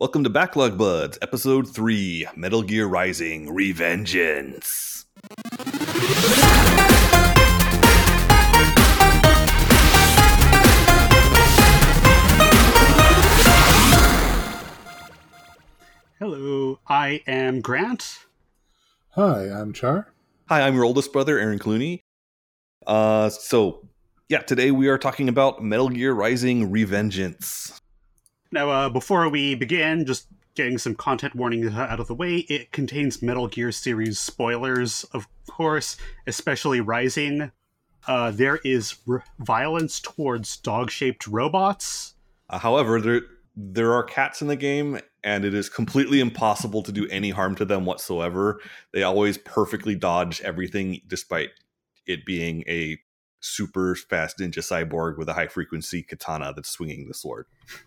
Welcome to Backlog Buds, Episode 3 Metal Gear Rising Revengeance. Hello, I am Grant. Hi, I'm Char. Hi, I'm your oldest brother, Aaron Clooney. Uh, so, yeah, today we are talking about Metal Gear Rising Revengeance. Now, uh, before we begin, just getting some content warnings out of the way, it contains Metal Gear series spoilers, of course, especially Rising. Uh, there is r- violence towards dog shaped robots. Uh, however, there there are cats in the game, and it is completely impossible to do any harm to them whatsoever. They always perfectly dodge everything, despite it being a super fast ninja cyborg with a high frequency katana that's swinging the sword.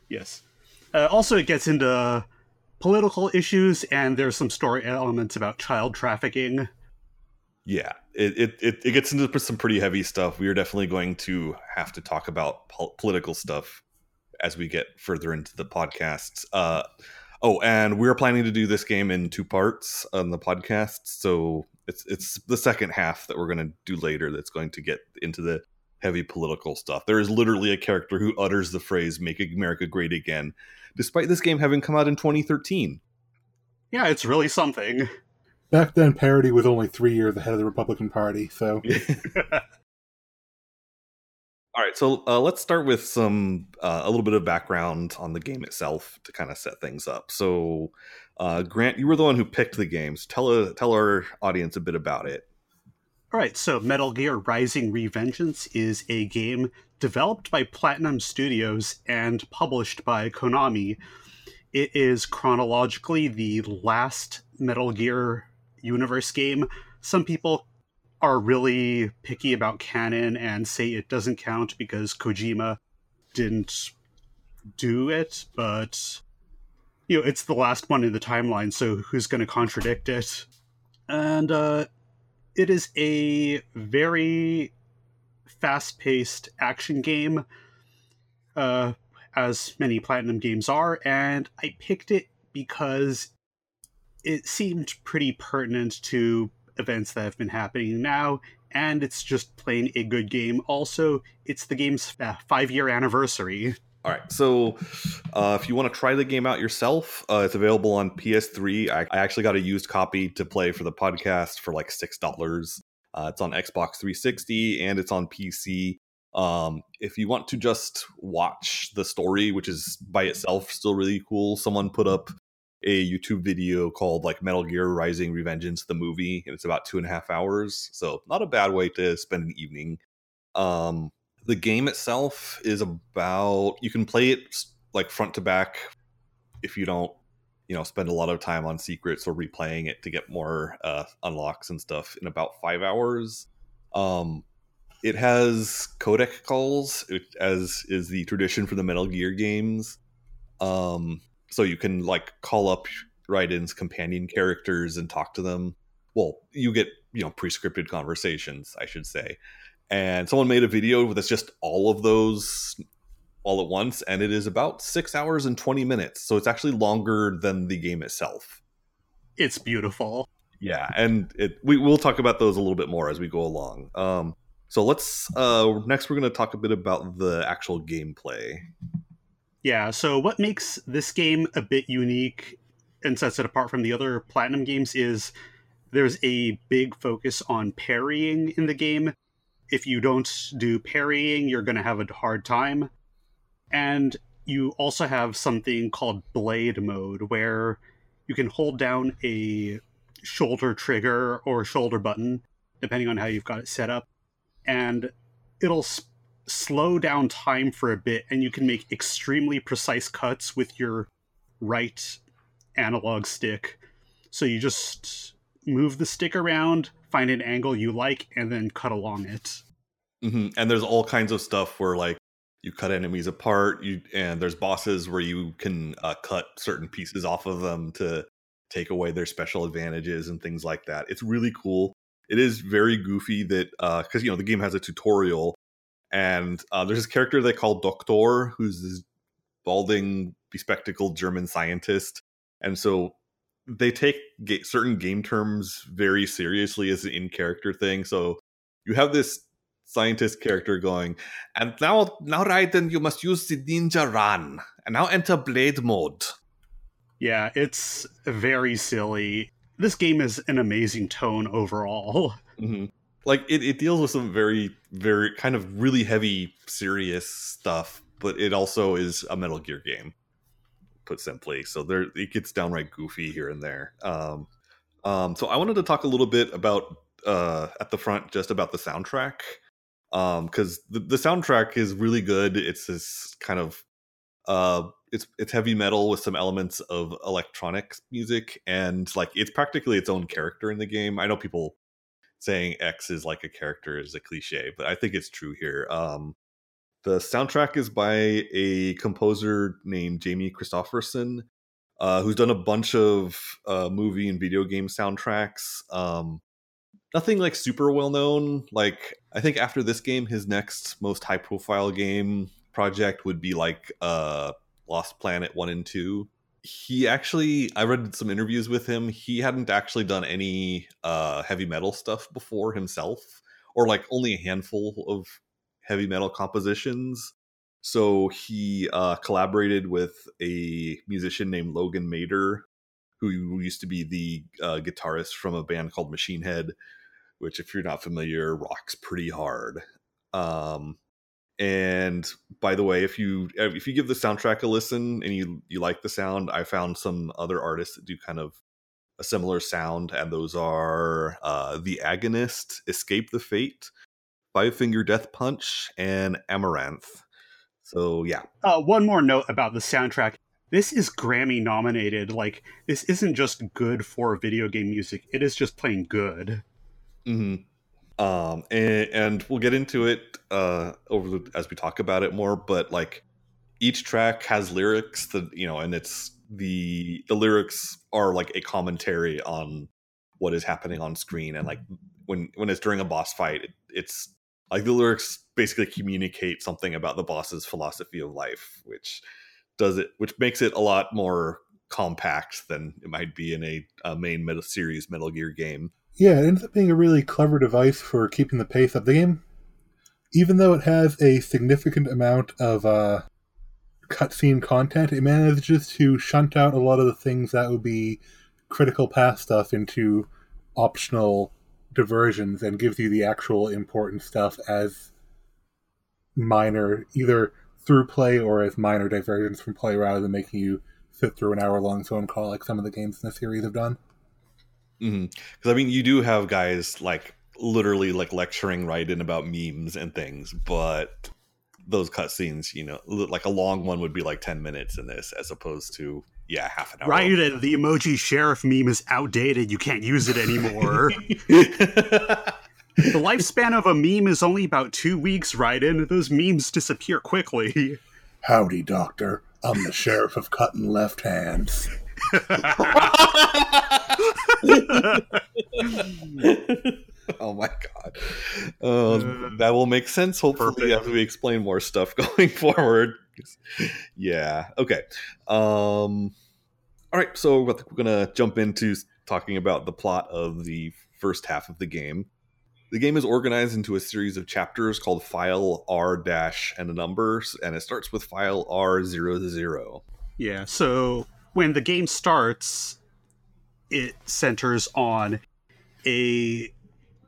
Yes. Uh, also, it gets into political issues, and there's some story elements about child trafficking. Yeah, it, it, it, gets into some pretty heavy stuff. We are definitely going to have to talk about pol- political stuff as we get further into the podcasts. Uh, oh, and we're planning to do this game in two parts on the podcast. So it's it's the second half that we're going to do later that's going to get into the heavy political stuff. There is literally a character who utters the phrase "Make America Great Again," despite this game having come out in 2013. Yeah, it's really something. Back then, parody was only three years ahead of the Republican Party, so All right, so uh, let's start with some uh, a little bit of background on the game itself to kind of set things up. So, uh, Grant, you were the one who picked the games. Tell a, tell our audience a bit about it. All right, so Metal Gear Rising Revengeance is a game developed by Platinum Studios and published by Konami. It is chronologically the last Metal Gear universe game. Some people are really picky about canon and say it doesn't count because Kojima didn't do it, but you know, it's the last one in the timeline, so who's going to contradict it? And uh it is a very fast-paced action game uh as many platinum games are and i picked it because it seemed pretty pertinent to events that have been happening now and it's just plain a good game. Also it's the game's uh, five year anniversary All right, so uh, if you want to try the game out yourself, uh, it's available on PS3. I, I actually got a used copy to play for the podcast for like six dollars. Uh, it's on Xbox 360 and it's on PC. Um, if you want to just watch the story, which is by itself still really cool, someone put up a YouTube video called like Metal Gear Rising Revengeance, the movie, and it's about two and a half hours. So not a bad way to spend an evening. Um, the game itself is about you can play it like front to back if you don't you know spend a lot of time on secrets or replaying it to get more uh, unlocks and stuff in about five hours. Um it has codec calls as is the tradition for the metal gear games. Um so you can like call up Raiden's companion characters and talk to them. Well you get you know pre-scripted conversations i should say and someone made a video that's just all of those all at once and it is about six hours and 20 minutes so it's actually longer than the game itself. It's beautiful. Yeah and it we, we'll talk about those a little bit more as we go along. Um so let's uh next we're going to talk a bit about the actual gameplay. Yeah, so what makes this game a bit unique and sets it apart from the other Platinum games is there's a big focus on parrying in the game. If you don't do parrying, you're going to have a hard time. And you also have something called blade mode where you can hold down a shoulder trigger or shoulder button, depending on how you've got it set up, and it'll s- slow down time for a bit, and you can make extremely precise cuts with your right analog stick. So you just move the stick around, find an angle you like, and then cut along it. hmm and there's all kinds of stuff where like you cut enemies apart you and there's bosses where you can uh, cut certain pieces off of them to take away their special advantages and things like that. It's really cool. It is very goofy that because you know the game has a tutorial and uh, there's this character they call doctor who's this balding, bespectacled German scientist, and so they take ga- certain game terms very seriously as an in character thing. So you have this scientist character going, and now, now, Raiden, you must use the ninja run, and now enter blade mode. Yeah, it's very silly. This game is an amazing tone overall. Mm-hmm. Like it, it deals with some very, very kind of really heavy, serious stuff, but it also is a Metal Gear game, put simply. So there, it gets downright goofy here and there. Um, um, so I wanted to talk a little bit about uh, at the front just about the soundtrack because um, the, the soundtrack is really good. It's this kind of uh, it's it's heavy metal with some elements of electronic music, and like it's practically its own character in the game. I know people saying X is like a character is a cliche, but I think it's true here. Um, the soundtrack is by a composer named Jamie Christopherson, uh, who's done a bunch of uh, movie and video game soundtracks. Um, nothing like super well known. Like I think after this game, his next most high profile game project would be like uh, Lost Planet One and Two. He actually, I read some interviews with him. He hadn't actually done any uh, heavy metal stuff before himself, or like only a handful of heavy metal compositions. So he uh, collaborated with a musician named Logan Mader, who used to be the uh, guitarist from a band called Machine Head, which, if you're not familiar, rocks pretty hard. Um, and by the way, if you if you give the soundtrack a listen and you you like the sound, I found some other artists that do kind of a similar sound, and those are uh, the Agonist, Escape the Fate, Five Finger Death Punch, and Amaranthe. So yeah. Uh, one more note about the soundtrack. This is Grammy nominated. Like this isn't just good for video game music. It is just plain good. Mm-hmm. Um, and, and we'll get into it uh, over the, as we talk about it more. But like each track has lyrics that you know, and it's the the lyrics are like a commentary on what is happening on screen, and like when when it's during a boss fight, it, it's like the lyrics basically communicate something about the boss's philosophy of life, which does it, which makes it a lot more compact than it might be in a, a main Metal series Metal Gear game. Yeah, it ends up being a really clever device for keeping the pace of the game. Even though it has a significant amount of uh, cutscene content, it manages to shunt out a lot of the things that would be critical path stuff into optional diversions and gives you the actual important stuff as minor, either through play or as minor diversions from play rather than making you sit through an hour long phone call like some of the games in the series have done. Because mm-hmm. I mean, you do have guys like literally like lecturing Raiden about memes and things, but those cutscenes, you know, like a long one would be like ten minutes in this, as opposed to yeah, half an hour. Right, and the emoji sheriff meme is outdated. You can't use it anymore. the lifespan of a meme is only about two weeks, Right, Raiden. Those memes disappear quickly. Howdy, Doctor. I'm the sheriff of Cutting Left Hands. oh my god. Uh, that will make sense, hopefully, perfect. as we explain more stuff going forward. yeah. Okay. Um, all right. So we're going to jump into talking about the plot of the first half of the game. The game is organized into a series of chapters called File R dash and the numbers, and it starts with File R zero zero. Yeah. So when the game starts, it centers on a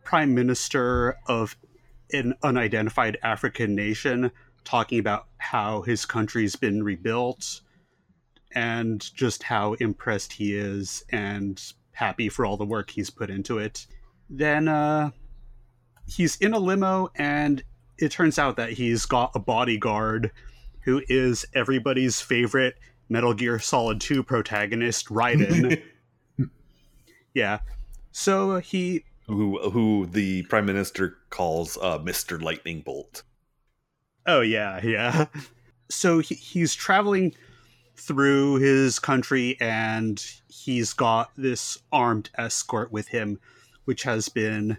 prime minister of an unidentified African nation talking about how his country's been rebuilt and just how impressed he is and happy for all the work he's put into it. Then uh, he's in a limo, and it turns out that he's got a bodyguard who is everybody's favorite Metal Gear Solid 2 protagonist, Raiden. yeah. So he. Who, who the prime minister calls uh, Mr. Lightning Bolt. Oh yeah, yeah. So he, he's traveling through his country and he's got this armed escort with him which has been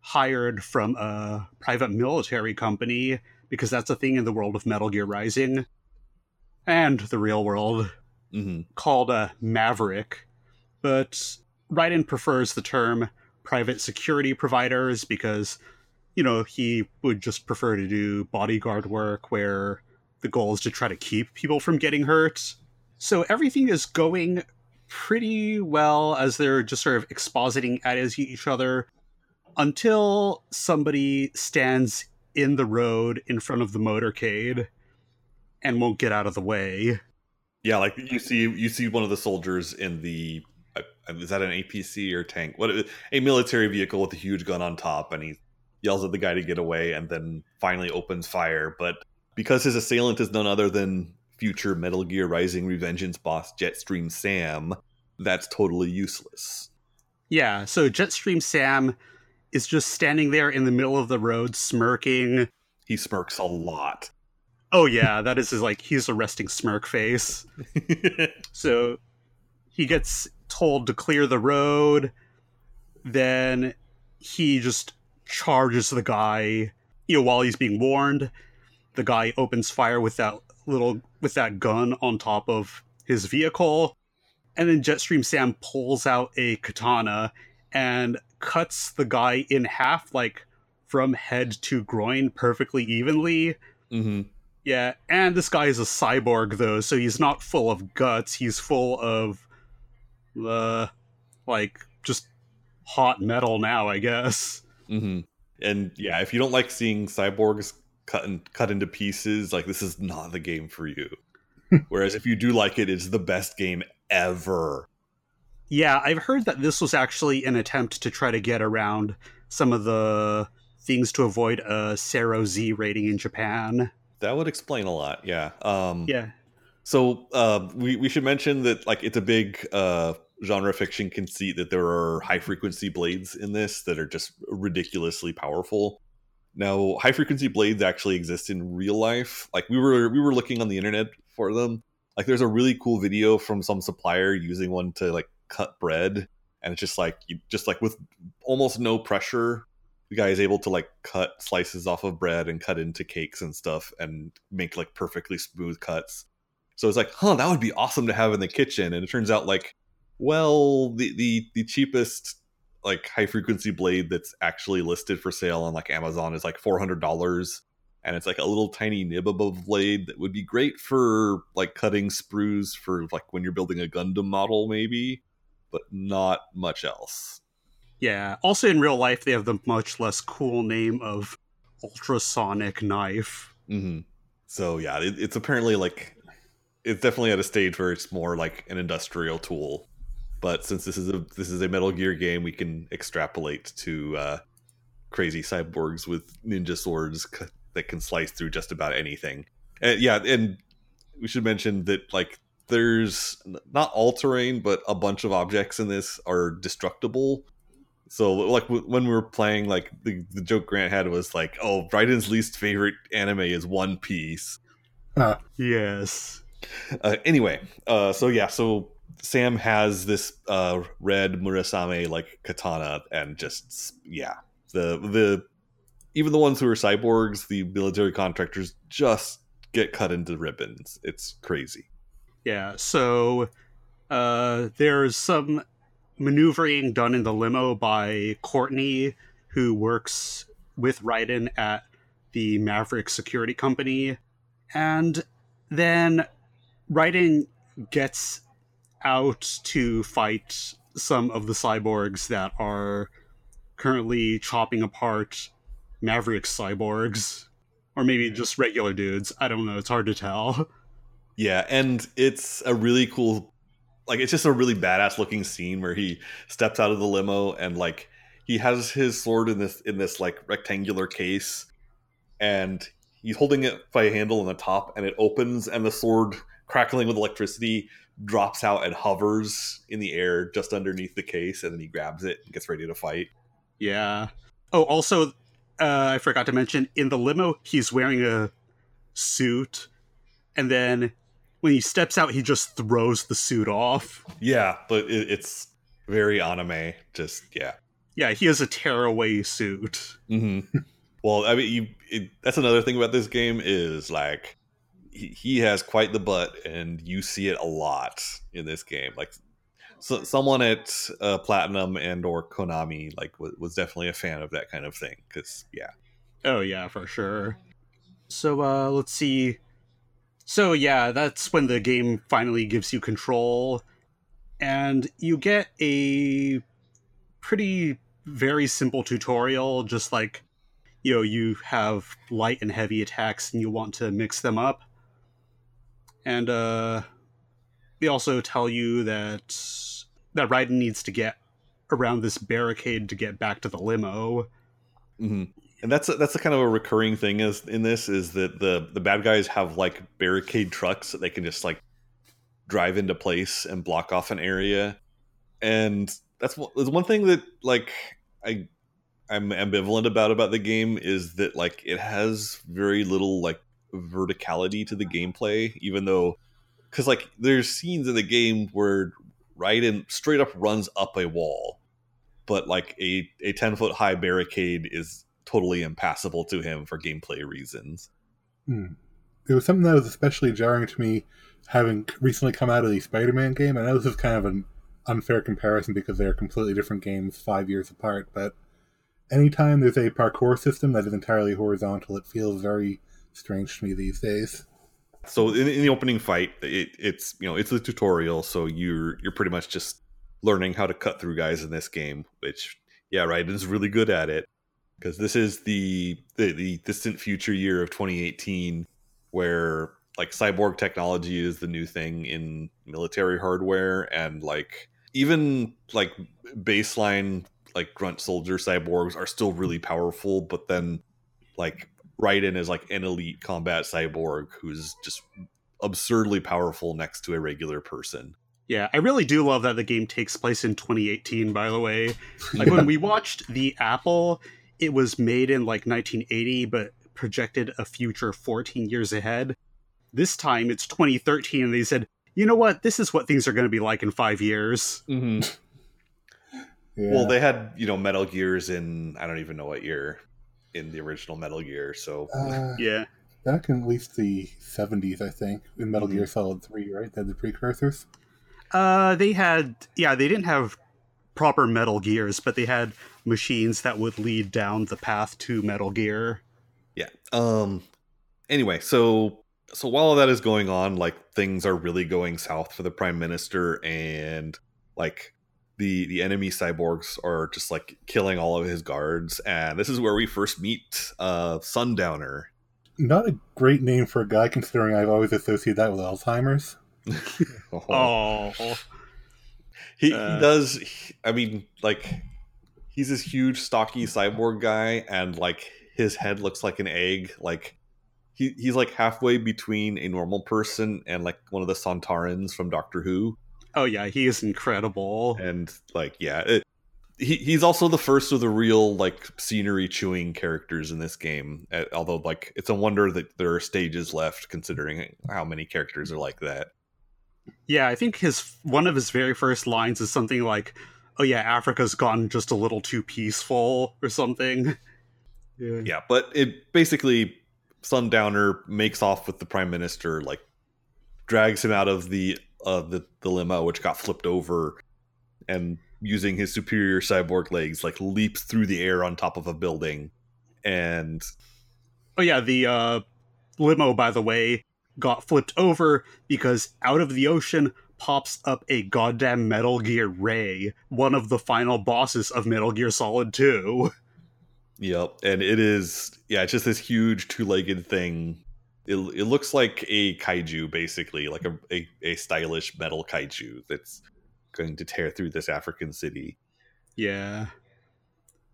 hired from a private military company because that's a thing in the world of Metal Gear Rising. and the real world hmm called a Maverick, but Raiden prefers the term private security providers because, you know, he would just prefer to do bodyguard work where the goal is to try to keep people from getting hurt. So everything is going pretty well as they're just sort of expositing at each other until somebody stands in the road in front of the motorcade and won't get out of the way. Yeah, like you see, you see one of the soldiers in the is that an APC or tank? What a military vehicle with a huge gun on top, and he yells at the guy to get away, and then finally opens fire. But because his assailant is none other than future Metal Gear Rising Revengeance boss Jetstream Sam, that's totally useless. Yeah, so Jetstream Sam is just standing there in the middle of the road smirking. He smirks a lot. Oh yeah, that is his like he's a resting smirk face. So he gets told to clear the road. Then he just charges the guy. You know, while he's being warned, the guy opens fire with that little with that gun on top of his vehicle. And then Jetstream Sam pulls out a katana and cuts the guy in half, like from head to groin, perfectly evenly. hmm Yeah, and this guy is a cyborg though, so he's not full of guts. He's full of, uh, like just hot metal now, I guess. hmm And yeah, if you don't like seeing cyborgs cut and cut into pieces, like this is not the game for you. Whereas if you do like it, it's the best game ever. Yeah, I've heard that this was actually an attempt to try to get around some of the things to avoid a CERO Z rating in Japan. That would explain a lot. Yeah. Um, Yeah, So uh, we we should mention that like it's a big uh, genre fiction conceit that there are high frequency blades in this that are just ridiculously powerful. Now, high frequency blades actually exist in real life. Like we were we were looking on the internet for them. Like there's a really cool video from some supplier using one to like cut bread, and it's just like you just like with almost no pressure, the guy is able to like cut slices off of bread and cut into cakes and stuff and make like perfectly smooth cuts. So it's like, huh, that would be awesome to have in the kitchen. And it turns out like, well, the the the cheapest like high frequency blade that's actually listed for sale on like Amazon is like four hundred dollars. And it's like a little tiny nib of a blade that would be great for like cutting sprues for like when you're building a Gundam model, maybe, but not much else. yeah. Also, in real life, they have the much less cool name of ultrasonic knife. hmm So yeah, it, it's apparently like it's definitely at a stage where it's more like an industrial tool. But since this is a this is a Metal Gear game, we can extrapolate to uh, crazy cyborgs with ninja swords c- that can slice through just about anything. And yeah, and we should mention that like there's not all terrain, but a bunch of objects in this are destructible. So like w- when we were playing, like the, the joke Grant had was like, "Oh, Raiden's least favorite anime is One Piece." Uh, Yes. Uh, anyway, uh, so yeah, so Sam has this uh, red Murasame like katana, and just yeah, the the even the ones who are cyborgs, the military contractors, just get cut into ribbons. It's crazy. Yeah, so uh, there's some maneuvering done in the limo by Courtney, who works with Raiden at the Maverick Security Company. And then Raiden gets out to fight some of the cyborgs that are currently chopping apart Maverick cyborgs. Or maybe just regular dudes. I don't know. It's hard to tell. Yeah, and it's a really cool like it's just a really badass looking scene where he steps out of the limo and like he has his sword in this in this like rectangular case and he's holding it by a handle on the top and it opens and the sword crackling with electricity drops out and hovers in the air just underneath the case and then he grabs it and gets ready to fight. Yeah. Oh, also, uh, I forgot to mention in the limo, he's wearing a suit, and then when he steps out, he just throws the suit off. Yeah, but it, it's very anime just yeah. Yeah, he has a tearaway suit. hmm well, I mean, you, it, that's another thing about this game is like he, has quite the butt, and you see it a lot in this game. Like so, someone at uh, Platinum and or Konami like w- was definitely a fan of that kind of thing because yeah. Oh yeah, for sure. So uh, let's see. So yeah, that's when the game finally gives you control, and you get a pretty very simple tutorial. Just like you know, you have light and heavy attacks, and you want to mix them up. And uh, they also tell you that that Raiden needs to get around this barricade to get back to the limo. Mm-hmm. And that's a, that's a kind of a recurring thing is in this is that the the bad guys have like barricade trucks that they can just like drive into place and block off an area, and that's one, there's one thing that like I I'm ambivalent about about the game is that like it has very little like verticality to the gameplay, even though because like there's scenes in the game where Raiden straight up runs up a wall, but like a a ten foot high barricade is totally impassable to him for gameplay reasons. Hmm. It was something that was especially jarring to me, having recently come out of the Spider-Man game. I know this is kind of an unfair comparison because they're completely different games, five years apart. But anytime there's a parkour system that is entirely horizontal, it feels very strange to me these days. So in, in the opening fight, it, it's you know it's a tutorial, so you're you're pretty much just learning how to cut through guys in this game. Which yeah, Raiden's really good at it because this is the, the the distant future year of 2018 where like cyborg technology is the new thing in military hardware and like even like baseline like grunt soldier cyborgs are still really powerful but then like Raiden is like an elite combat cyborg who's just absurdly powerful next to a regular person. Yeah, I really do love that the game takes place in 2018, by the way. Like when we watched The Apple, it was made in like 1980, but projected a future 14 years ahead. This time it's 2013, and they said, you know what? This is what things are going to be like in five years. Mm-hmm. yeah. Well, they had, you know, Metal Gears in, I don't even know what year in the original Metal Gear. So uh, yeah, back in at least the seventies, I think, in Metal mm-hmm. Gear Solid Three, right? They had the precursors. Uh, they had yeah, they didn't have proper Metal Gears, but they had machines that would lead down the path to Metal Gear. Yeah. Um. Anyway, so so while all that is going on, like things are really going south for the Prime Minister, and like the the enemy cyborgs are just like killing all of his guards and this is where we first meet uh sundowner. Not a great name for a guy considering i've always associated that with alzheimer's. Oh. He, uh, he does he, i mean like he's this huge stocky cyborg guy and like his head looks like an egg. Like he, he's like halfway between a normal person and like one of the Sontarans from Doctor Who. Oh yeah, he is incredible. And like, yeah, it, he he's also the first of the real like scenery chewing characters in this game. Uh, although like it's a wonder that there are stages left, considering how many characters are like that. Yeah, I think his one of his very first lines is something like, "Oh yeah, Africa's gone just a little too peaceful" or something. Yeah, yeah but it basically Sundowner makes off with the prime minister, like drags him out of the uh, the, the limo, which got flipped over, and using his superior cyborg legs, like leaps through the air on top of a building. And oh yeah, the uh, limo, by the way, got flipped over because out of the ocean pops up a goddamn Metal Gear Ray, one of the final bosses of Metal Gear Solid 2. Yep, and it is yeah, it's just this huge two-legged thing it, it looks like a kaiju basically like a, a, a stylish metal kaiju that's going to tear through this african city. Yeah.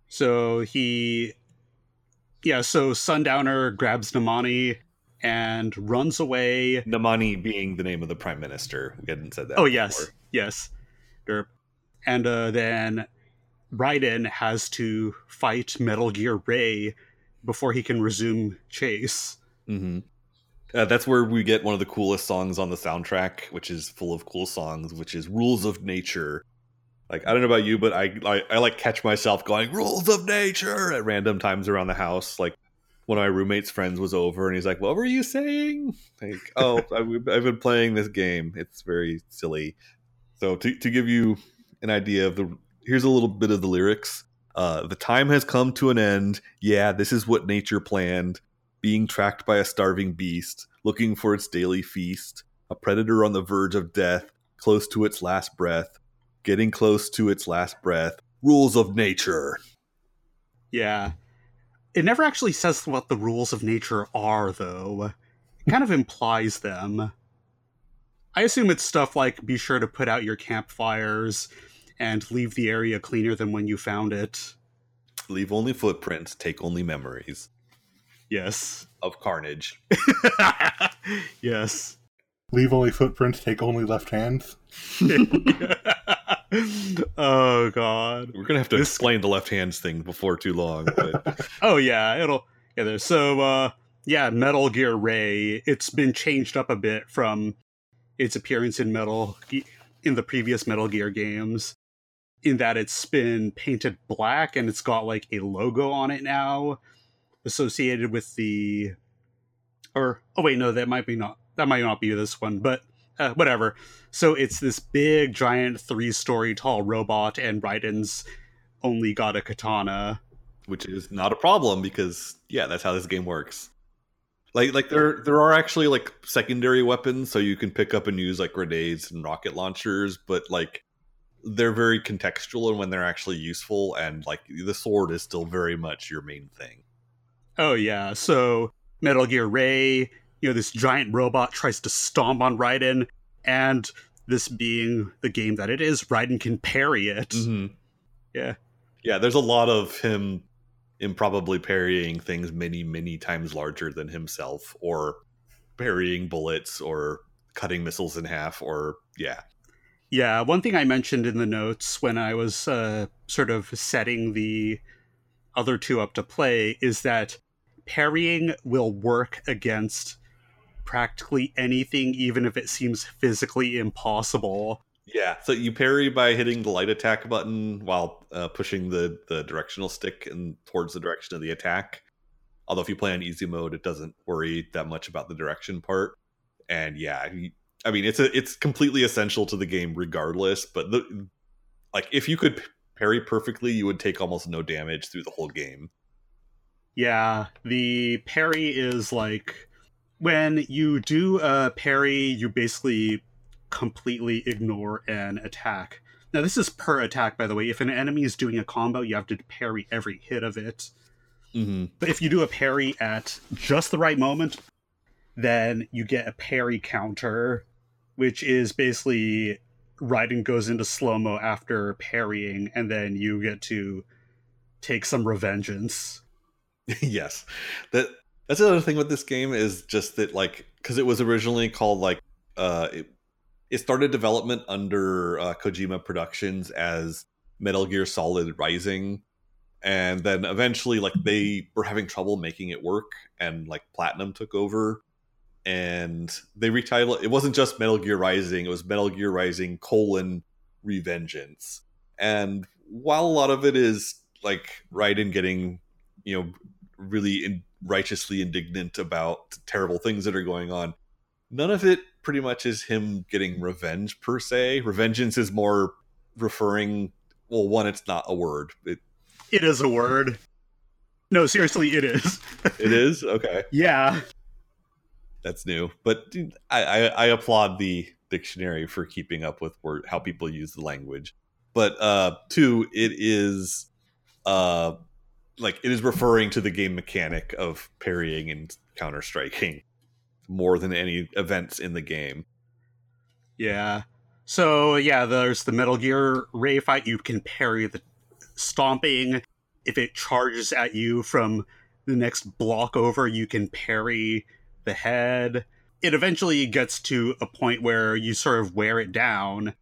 So he yeah so sundowner grabs N'Mani and runs away. N'Mani being the name of the prime minister. We hadn't said that oh before. yes yes. Derp. and uh, then raiden has to fight metal gear ray before he can resume chase. Mm-hmm. Uh, that's where we get one of the coolest songs on the soundtrack, which is full of cool songs, which is "Rules of Nature." Like I don't know about you, but I, I I, like catch myself going "Rules of Nature" at random times around the house. Like one of my roommate's friends was over and he's like, "What were you saying?" Like, "Oh, I've, I've been playing this game. It's very silly." So to to give you an idea of the here's a little bit of the lyrics. Uh, the time has come to an end. Yeah, this is what nature planned. Being tracked by a starving beast, looking for its daily feast. A predator on the verge of death, close to its last breath. Getting close to its last breath. Rules of nature. Yeah. It never actually says what the rules of nature are, though. It kind of implies them. I assume it's stuff like be sure to put out your campfires and leave the area cleaner than when you found it. Leave only footprints, take only memories Yes. of carnage. yes. Leave only footprints, take only left hands. oh god. We're gonna have to This- explain the left hands thing before too long. But Oh yeah, it'll yeah. There. So uh, yeah, Metal Gear Ray. It's been changed up a bit from its appearance in Metal in the previous Metal Gear games, in that it's been painted black and it's got like a logo on it now, associated with the. Or oh wait, no, that might be not that might not be this one, but uh, whatever. So it's this big, giant, three-story tall robot, and Raiden's only got a katana. which is not a problem because yeah, that's how this game works. Like like there there are actually like secondary weapons so you can pick up and use like grenades and rocket launchers, but like they're very contextual and when they're actually useful and like the sword is still very much your main thing. Oh yeah, so Metal Gear Ray, you know, this giant robot tries to stomp on Raiden, and this being the game that it is, Raiden can parry it. Mm-hmm. Yeah. Yeah, there's a lot of him improbably parrying things many, many times larger than himself, or parrying bullets, or cutting missiles in half, or yeah. Yeah, one thing I mentioned in the notes when I was uh, sort of setting the other two up to play is that parrying will work against practically anything, even if it seems physically impossible. Yeah, so you parry by hitting the light attack button while uh, pushing the the directional stick and towards the direction of the attack. Although if you play on easy mode, it doesn't worry that much about the direction part. And yeah, I mean it's a it's completely essential to the game regardless. But the like if you could parry perfectly, you would take almost no damage through the whole game. Yeah, the parry is like when you do a parry, you basically completely ignore an attack. Now, this is per attack, by the way. If an enemy is doing a combo, you have to parry every hit of it. Mm-hmm. But if you do a parry at just the right moment, then you get a parry counter, which is basically Raiden goes into slow mo after parrying, and then you get to take some revengeance. yes. That that's another thing with this game is just that like because it was originally called like uh it, it started development under uh, kojima productions as metal gear solid rising. And then eventually like they were having trouble making it work and like platinum took over. And they retitled it wasn't just metal gear rising it was metal gear rising colon revengeance. And while a lot of it is like right in getting you know really in, righteously indignant about terrible things that are going on. None of it pretty much is him getting revenge per se. Revengeance is more referring well one it's not a word. It, It is a word. No, seriously, it is. it is? Okay. Yeah. that's new. But I, I i applaud the dictionary for keeping up with word how people use the language. But uh two it is uh like it is referring to the game mechanic of parrying and counter striking more than any events in the game Yeah. So yeah, there's the Metal Gear Ray fight. You can parry the stomping. If it charges at you from the next block over, you can parry the head. It eventually gets to a point where you sort of wear it down,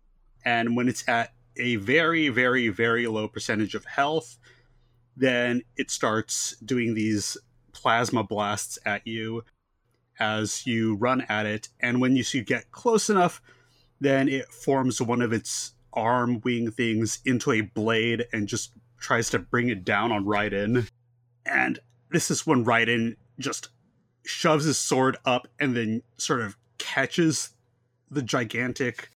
and when it's at a very, very, very low percentage of health, then it starts doing these plasma blasts at you as you run at it. And when you get close enough, then it forms one of its arm wing things into a blade and just tries to bring it down on Raiden. And this is when Raiden just shoves his sword up and then sort of catches the gigantic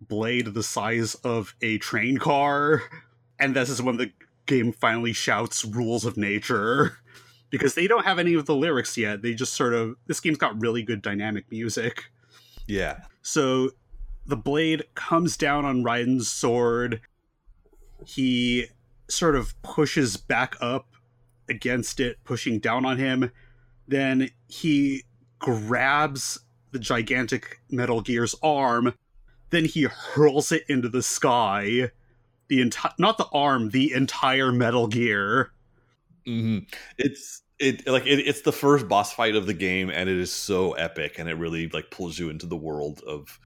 blade the size of a train car. And this is when the game finally shouts rules of nature. Because they don't have any of the lyrics yet. They just sort of this game's got really good dynamic music. Yeah. So the blade comes down on Raiden's sword. He sort of pushes back up against it, pushing down on him. Then he grabs the gigantic Metal Gear's arm. Then he hurls it into the sky. The entire, not the arm, the entire Metal Gear. hmm It's it like it, it's the first boss fight of the game, and it is so epic, and it really like pulls you into the world of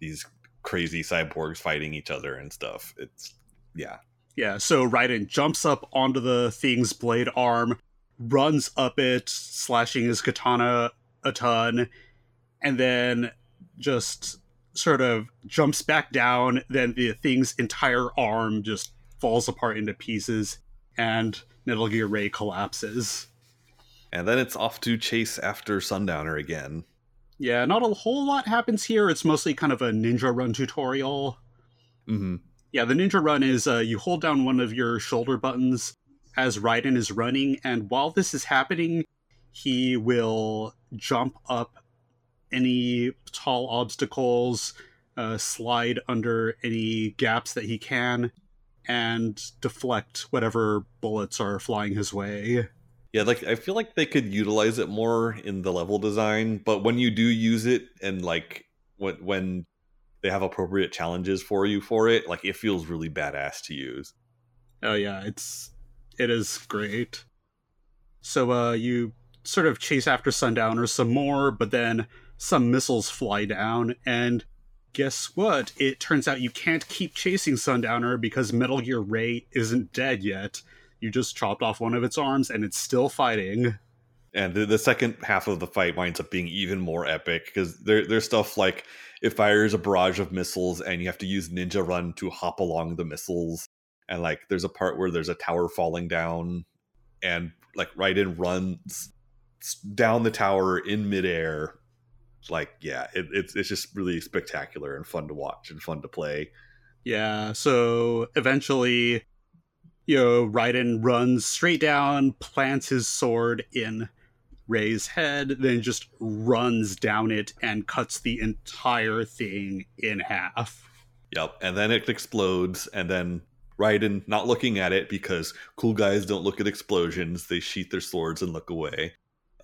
these crazy cyborgs fighting each other and stuff. It's yeah, Yeah, so Raiden jumps up onto the thing's blade arm, runs up it, slashing his katana a ton, and then just sort of jumps back down. Then the thing's entire arm just falls apart into pieces, and Metal Gear Ray collapses. and then it's off to chase after Sundowner again. Yeah, not a whole lot happens here. It's mostly kind of a ninja run tutorial. hmm Yeah, the ninja run is uh, you hold down one of your shoulder buttons as Raiden is running, and while this is happening, he will jump up any tall obstacles, uh, slide under any gaps that he can, and deflect whatever bullets are flying his way. Yeah, like I feel like they could utilize it more in the level design, but when you do use it and like when when they have appropriate challenges for you for it, like it feels really badass to use. Oh yeah, it's it is great. So uh you sort of chase after Sundowner some more, but then some missiles fly down and guess what? It turns out you can't keep chasing Sundowner because Metal Gear Ray isn't dead yet. You just chopped off one of its arms and it's still fighting. And the, the second half of the fight winds up being even more epic because there, there's stuff like it fires a barrage of missiles and you have to use Ninja Run to hop along the missiles. And like there's a part where there's a tower falling down and like Raiden runs down the tower in midair. Like, yeah, it, it's it's just really spectacular and fun to watch and fun to play. Yeah, so eventually, you know, Raiden runs straight down, plants his sword in Ray's head, then just runs down it and cuts the entire thing in half. Yep. And then it explodes, and then Raiden not looking at it because cool guys don't look at explosions; they sheath their swords and look away.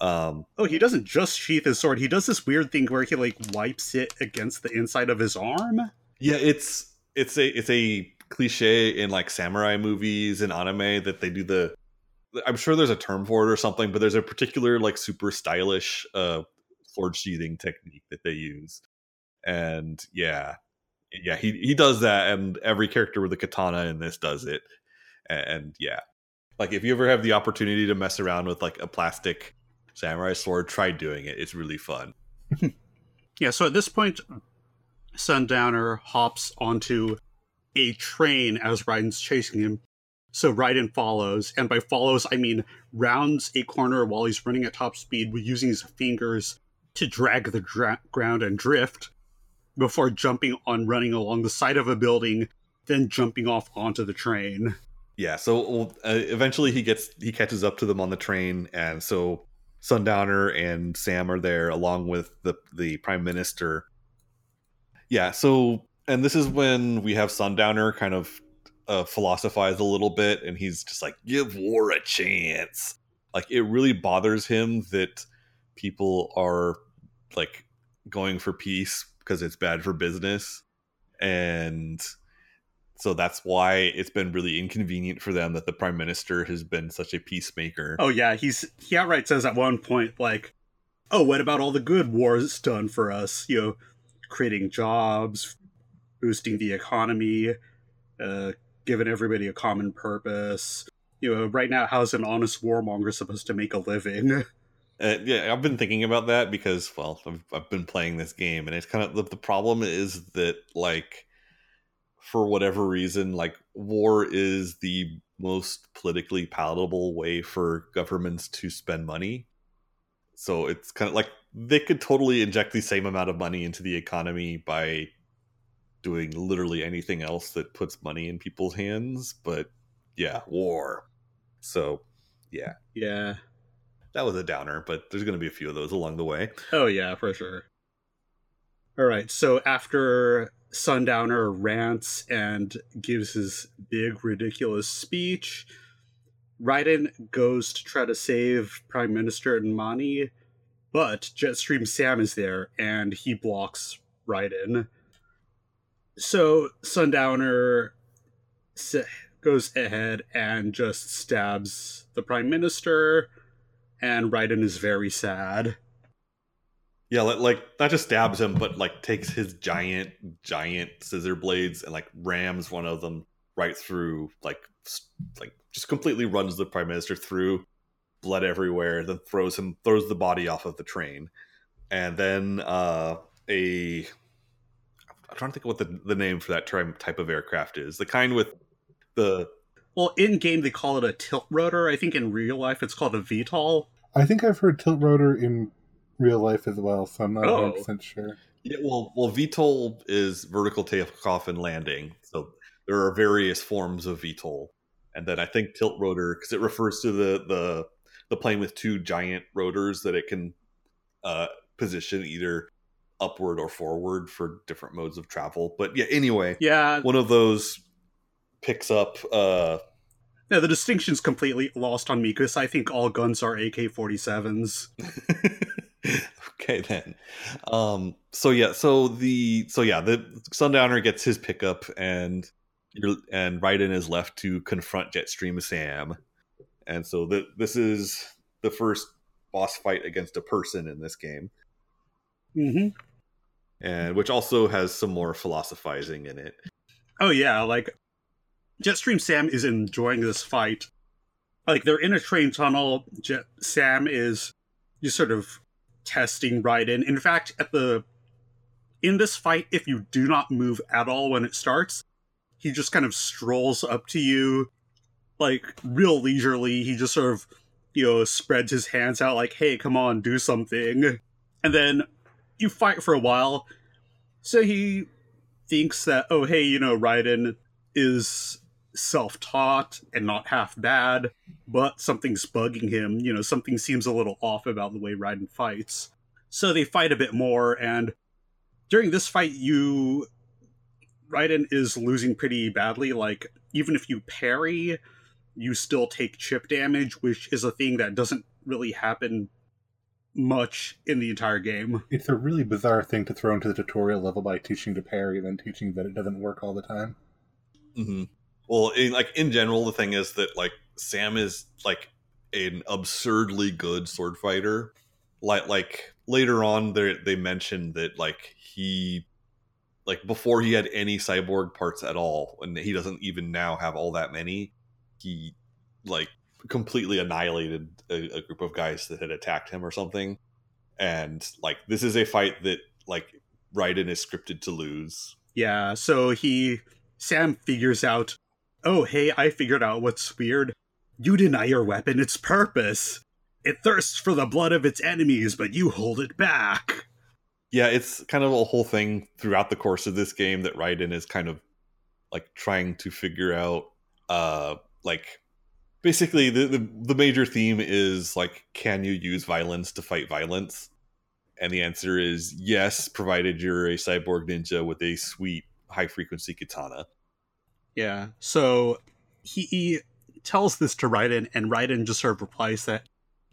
Um, Oh, he doesn't just sheath his sword, he does this weird thing where he, like, wipes it against the inside of his arm. yeah, it's it's a it's a cliche in like samurai movies and anime that they do the. I'm sure there's a term for it or something, but there's a particular like super stylish uh sword sheathing technique that they use, and yeah, yeah, he he does that, and every character with a katana in this does it, and, and yeah, like if you ever have the opportunity to mess around with like a plastic samurai sword, try doing it. It's really fun. Yeah, so at this point, Sundowner hops onto a train as Raiden's chasing him. So Raiden follows, and by follows, I mean rounds a corner while he's running at top speed using his fingers to drag the dra- ground and drift before jumping on running along the side of a building, then jumping off onto the train. Yeah, so uh, eventually he gets he catches up to them on the train, and so Sundowner and Sam are there along with the the Prime Minister. Yeah, so and this is when we have Sundowner kind of uh, philosophize a little bit, and he's just like, "Give war a chance." Like it really bothers him that people are like going for peace because it's bad for business, and so that's why it's been really inconvenient for them that the prime minister has been such a peacemaker. Oh yeah, he's he outright says at one point like, "Oh, what about all the good war's done for us? You know, creating jobs, boosting the economy, uh, giving everybody a common purpose. You know, right now, how's an honest warmonger supposed to make a living? Uh, yeah, I've been thinking about that because, well, I've, I've been playing this game, and it's kind of the, the problem is that like for whatever reason, like war is the most politically palatable way for governments to spend money. So it's kind of like they could totally inject the same amount of money into the economy by doing literally anything else that puts money in people's hands. But yeah, war. So yeah, Yeah. that was a downer, but there's going to be a few of those along the way. Oh yeah, for sure. All right. So after Sundowner rants and gives his big ridiculous speech, Raiden goes to try to save Prime Minister N'Mani, but Jetstream Sam is there and he blocks Raiden. So Sundowner goes ahead and just stabs the Prime Minister, and Raiden is very sad. Yeah, like, like not just stabs him, but like takes his giant, giant scissor blades and like rams one of them right through, like, like just completely runs the prime minister through, blood everywhere. Then throws him, throws the body off of the train, and then uh, a. I'm trying to think of what the, the name for that term type of aircraft is. The kind with the Well, in game they call it a tilt rotor. I think in real life it's called a VTOL. I think I've heard tilt rotor in real life as well, so I'm not Oh. 100% sure. Yeah, well, well, VTOL is vertical takeoff and landing. So there are various forms of VTOL, and then I think tilt rotor because it refers to the the the plane with two giant rotors that it can uh, position either upward or forward for different modes of travel. But yeah, anyway, Yeah, one of those picks up. Uh, no, the distinction's completely lost on me because I think all guns are AK 47s. okay then. Um so yeah so the so yeah the sundowner gets his pickup and and Raiden is left to confront jetstream sam. And so the, this is the first boss fight against a person in this game. Hmm and which also has some more philosophizing in it. Oh, yeah, like Jetstream Sam is enjoying this fight. Like they're in a train tunnel. Jet- Sam is just sort of testing Raiden. In fact, at the in this fight, if you do not move at all when it starts, he just kind of strolls up to you, like real leisurely. He just sort of, you know, spreads his hands out, like, "Hey, come on, do something," and then you fight for a while. So he thinks that, oh, hey, you know, Raiden is self taught and not half bad, but something's bugging him. You know, something seems a little off about the way Raiden fights. So they fight a bit more, and during this fight, you. Raiden is losing pretty badly. Like, even if you parry, you still take chip damage, which is a thing that doesn't really happen much in the entire game. It's a really bizarre thing to throw into the tutorial level by teaching to parry and then teaching that it doesn't work all the time. hmm well in, like in general the thing is that like sam is like an absurdly good sword fighter. Like like later on they they mentioned that like he like before he had any cyborg parts at all and he doesn't even now have all that many he like completely annihilated a, a group of guys that had attacked him or something. And like this is a fight that like Raiden is scripted to lose. Yeah, so he Sam figures out, "Oh, hey, I figured out what's weird. You deny your weapon its purpose. It thirsts for the blood of its enemies, but you hold it back." yeah, it's kind of a whole thing throughout the course of this game that Raiden is kind of like trying to figure out uh like basically the, the the major theme is like can you use violence to fight violence? And the answer is yes, provided you're a cyborg ninja with a sweet high frequency katana. Yeah. So he, he tells this to Raiden, and Raiden just sort of replies that,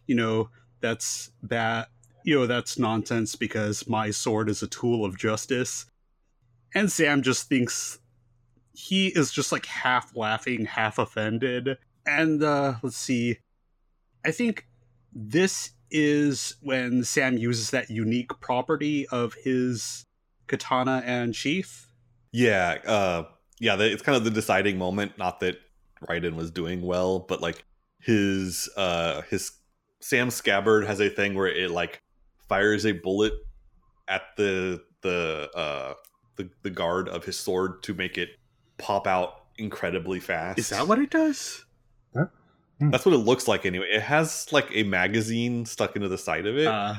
you know, that's bad. You know, that's nonsense because my sword is a tool of justice. And Sam just thinks he is just like half laughing, half offended. And uh, let's see. I think this is when Sam uses that unique property of his katana and sheath. Yeah, uh yeah, the, it's kind of the deciding moment, not that Raiden was doing well, but like his uh his Sam scabbard has a thing where it like fires a bullet at the the uh the, the guard of his sword to make it pop out incredibly fast. Is that what it does? That's what it looks like anyway. It has like a magazine stuck into the side of it, Uh,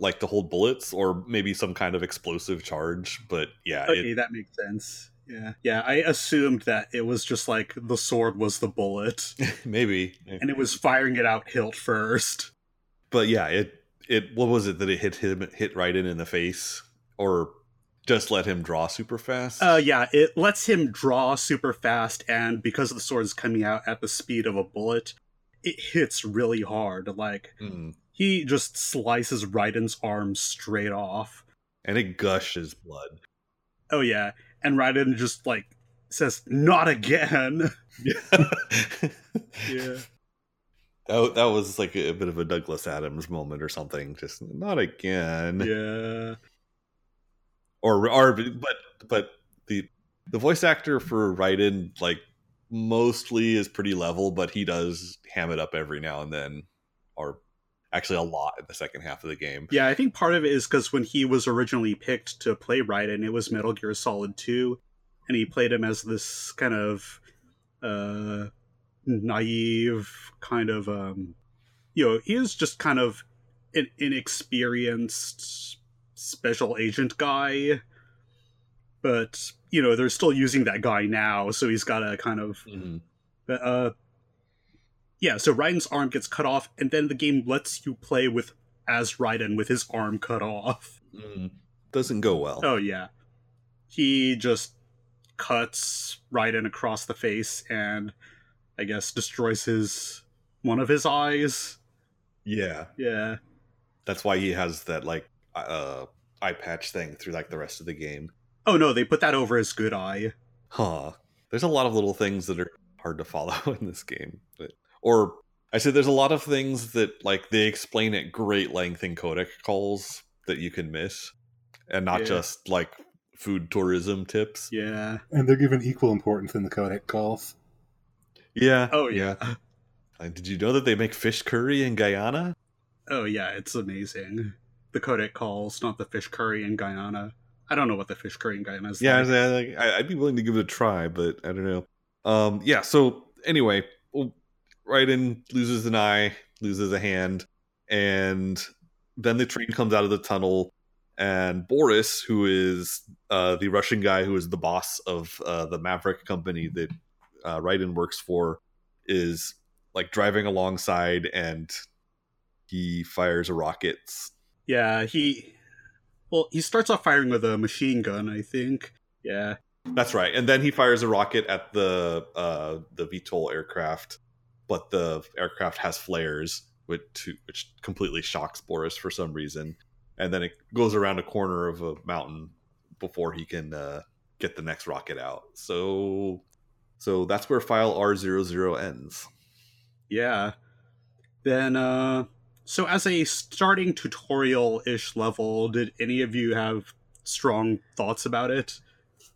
like to hold bullets or maybe some kind of explosive charge. But yeah, okay, it, that makes sense. Yeah, yeah. I assumed that it was just like the sword was the bullet, maybe. and it was firing it out hilt first. But yeah, it it what was it that it hit him hit right in in the face or just let him draw super fast? Uh, yeah, it lets him draw super fast, and because the sword is coming out at the speed of a bullet, it hits really hard. Like Mm. he just slices Raiden's arm straight off. And it gushes blood. Oh yeah, and Raiden just like says, "Not again." Yeah. yeah, That, that was like a bit of a Douglas Adams moment or something. Just not again. yeah, Or or but but the the voice actor for Raiden like mostly is pretty level, but he does ham it up every now and then, or actually a lot in the second half of the game. yeah. I think part of it is because when he was originally picked to play Raiden, it was Metal Gear Solid Two, and he played him as this kind of uh naive kind of um you know he is just kind of an inexperienced special agent guy but you know they're still using that guy now so he's got to kind of Mhm. but uh yeah so Raiden's arm gets cut off and then the game lets you play with as Raiden with his arm cut off Mm. Doesn't go well. oh yeah he just cuts Raiden across the face and I guess destroys his one of his eyes Yeah, yeah that's why he has that like uh eye patch thing through like the rest of the game. oh no they put that over his good eye Huh. There's a lot of little things that are hard to follow in this game. But or I said there's a lot of things that like they explain at great length in codec calls that you can miss. And not Yeah. just like food tourism tips. yeah And they're given equal importance in the codec calls. Yeah. oh yeah Like, did you know that they make fish curry in Guyana? oh yeah it's amazing the codec calls not the fish curry in Guyana I don't know what the fish curry in Guyana is Yeah, like. I- like, I- I'd be willing to give it a try, but I don't know. Um, yeah. So anyway, well, Raiden loses an eye, loses a hand, and then the train comes out of the tunnel, and Boris, who is uh, the Russian guy who is the boss of uh, the Maverick company that uh, Raiden works for, is like driving alongside, and he fires a rocket. Yeah he well he starts off firing with a machine gun I think. Yeah. That's right. And then he fires a rocket at the uh, the VTOL aircraft, but the aircraft has flares, which which completely shocks Boris for some reason. And then it goes around a corner of a mountain before he can uh, get the next rocket out. So so that's where file R00 ends. Yeah. Then, uh, so as a starting tutorial ish level, did any of you have strong thoughts about it?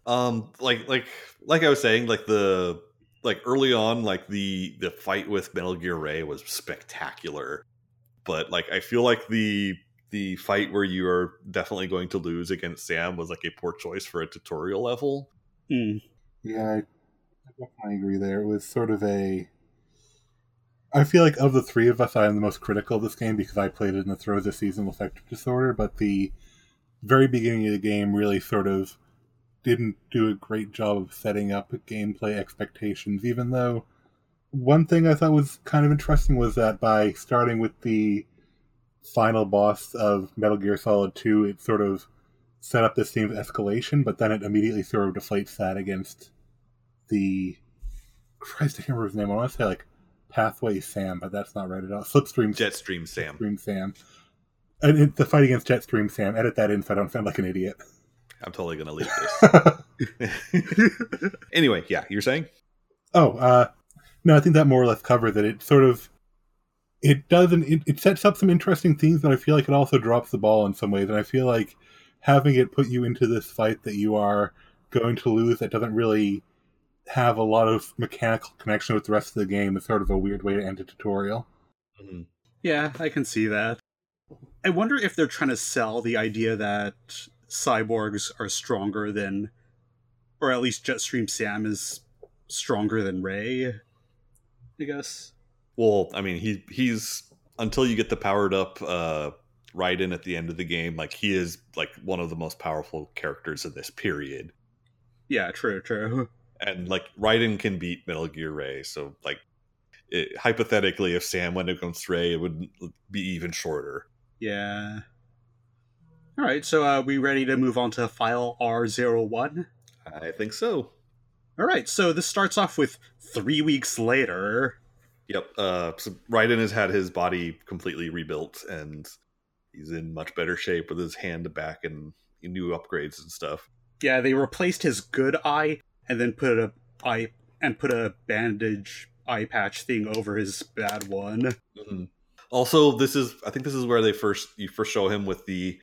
um like like like i was saying like the like early on like the the fight with metal gear ray was spectacular but like i feel like the the fight where you are definitely going to lose against sam was like a poor choice for a tutorial level Hmm. Yeah, I, I definitely agree there. It was sort of a. I feel like of the three of us, I am the most critical of this game because I played it in the throes of seasonal affective disorder, but the very beginning of the game really sort of didn't do a great job of setting up gameplay expectations, even though one thing I thought was kind of interesting was that by starting with the final boss of Metal Gear Solid 2, it sort of set up this theme of escalation, but then it immediately sort of deflates that against the Christ, I can't remember his name. I want to say like Pathway Sam, but that's not right at all. Slipstream jetstream sam Jetstream Sam. And the fight against Jetstream Sam. Edit that in so I don't sound like an idiot. i'm totally gonna leave this anyway yeah you're saying oh, uh, no, I think that more or less covers it. It sort of it doesn't it, it sets up some interesting things, but I feel like it also drops the ball in some ways. And I feel like having it put you into this fight that you are going to lose that doesn't really have a lot of mechanical connection with the rest of the game is sort of a weird way to end a tutorial. Mhm. Yeah, I can see that. I wonder if they're trying to sell the idea that cyborgs are stronger than or at least Jetstream Sam is stronger than Ray. I guess. Well, I mean, he he's until you get the powered up uh Raiden at the end of the game, like he is like one of the most powerful characters in this period. Yeah, true, true. And like Raiden can beat Metal Gear Ray, so like it, hypothetically, if Sam went against Ray, it would be even shorter. Yeah. All right, so uh, we ready to move on to file R01? I think so. All right, so this starts off with three weeks later. Yep. Uh, so Raiden has had his body completely rebuilt, and he's in much better shape with his hand back and new upgrades and stuff. Yeah, they replaced his good eye and then put a eye and put a bandage eye patch thing over his bad one. Mm-hmm. Also, this is I think this is where they first you first show him with the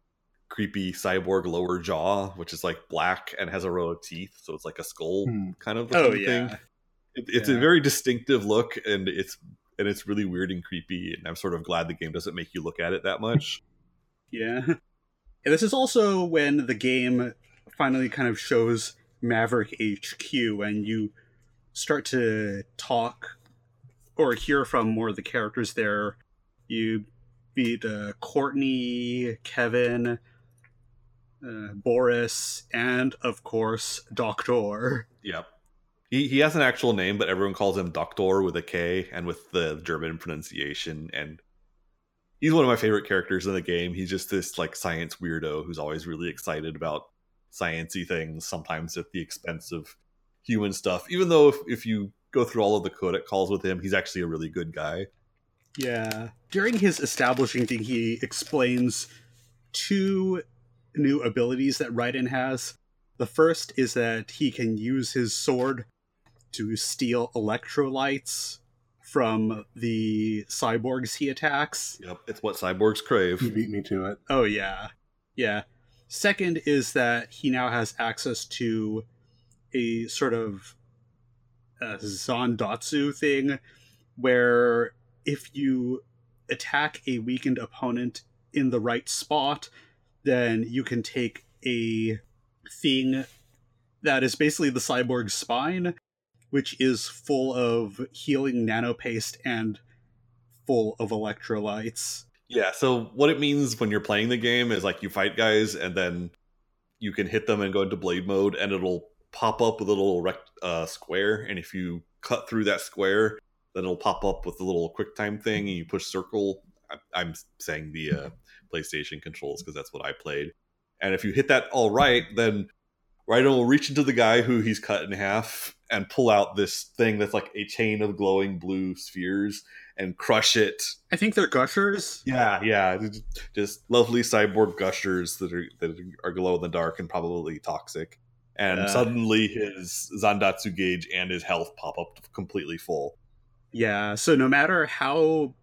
creepy cyborg lower jaw, which is like black and has a row of teeth, so it's like a skull Hmm. kind of Oh, looking yeah. thing. It, it's Yeah. a very distinctive look, and it's and it's really weird and creepy. And I'm sort of glad the game doesn't make you look at it that much. Yeah. And this is also when the game finally kind of shows Maverick HQ and you start to talk or hear from more of the characters there. You meet uh, Courtney, Kevin, uh, Boris, and of course, Doctor. Yep. He, he has an actual name, but everyone calls him Doctor with a K and with the German pronunciation. And he's one of my favorite characters in the game. He's just this like science weirdo who's always really excited about sciency things, sometimes at the expense of human stuff. Even though if, if you go through all of the codec calls with him, he's actually a really good guy. Yeah. During his establishing thing, he explains two new abilities that Raiden has. The first is that he can use his sword to steal electrolytes from the cyborgs he attacks. Yep. It's what cyborgs crave. You beat me to it. Oh, yeah. Yeah. Second is that he now has access to a sort of uh, Zandatsu thing where if you attack a weakened opponent in the right spot, then you can take a thing that is basically the cyborg's spine, which is full of healing nanopaste and full of electrolytes. Yeah, so what it means when you're playing the game is like you fight guys and then you can hit them and go into blade mode and it'll pop up with a little uh, square and if you cut through that square then it'll pop up with a little quick time thing and you push circle I- i'm saying the uh, playstation controls because that's what i played and if you hit that all right then Raiden will reach into the guy who he's cut in half and pull out this thing that's like a chain of glowing blue spheres and crush it I think they're gushers. yeah, yeah, just- lovely cyborg gushers that are that are glow in the dark and probably toxic. And Uh. suddenly his Zandatsu gauge and his health pop up completely full. Yeah, so no matter how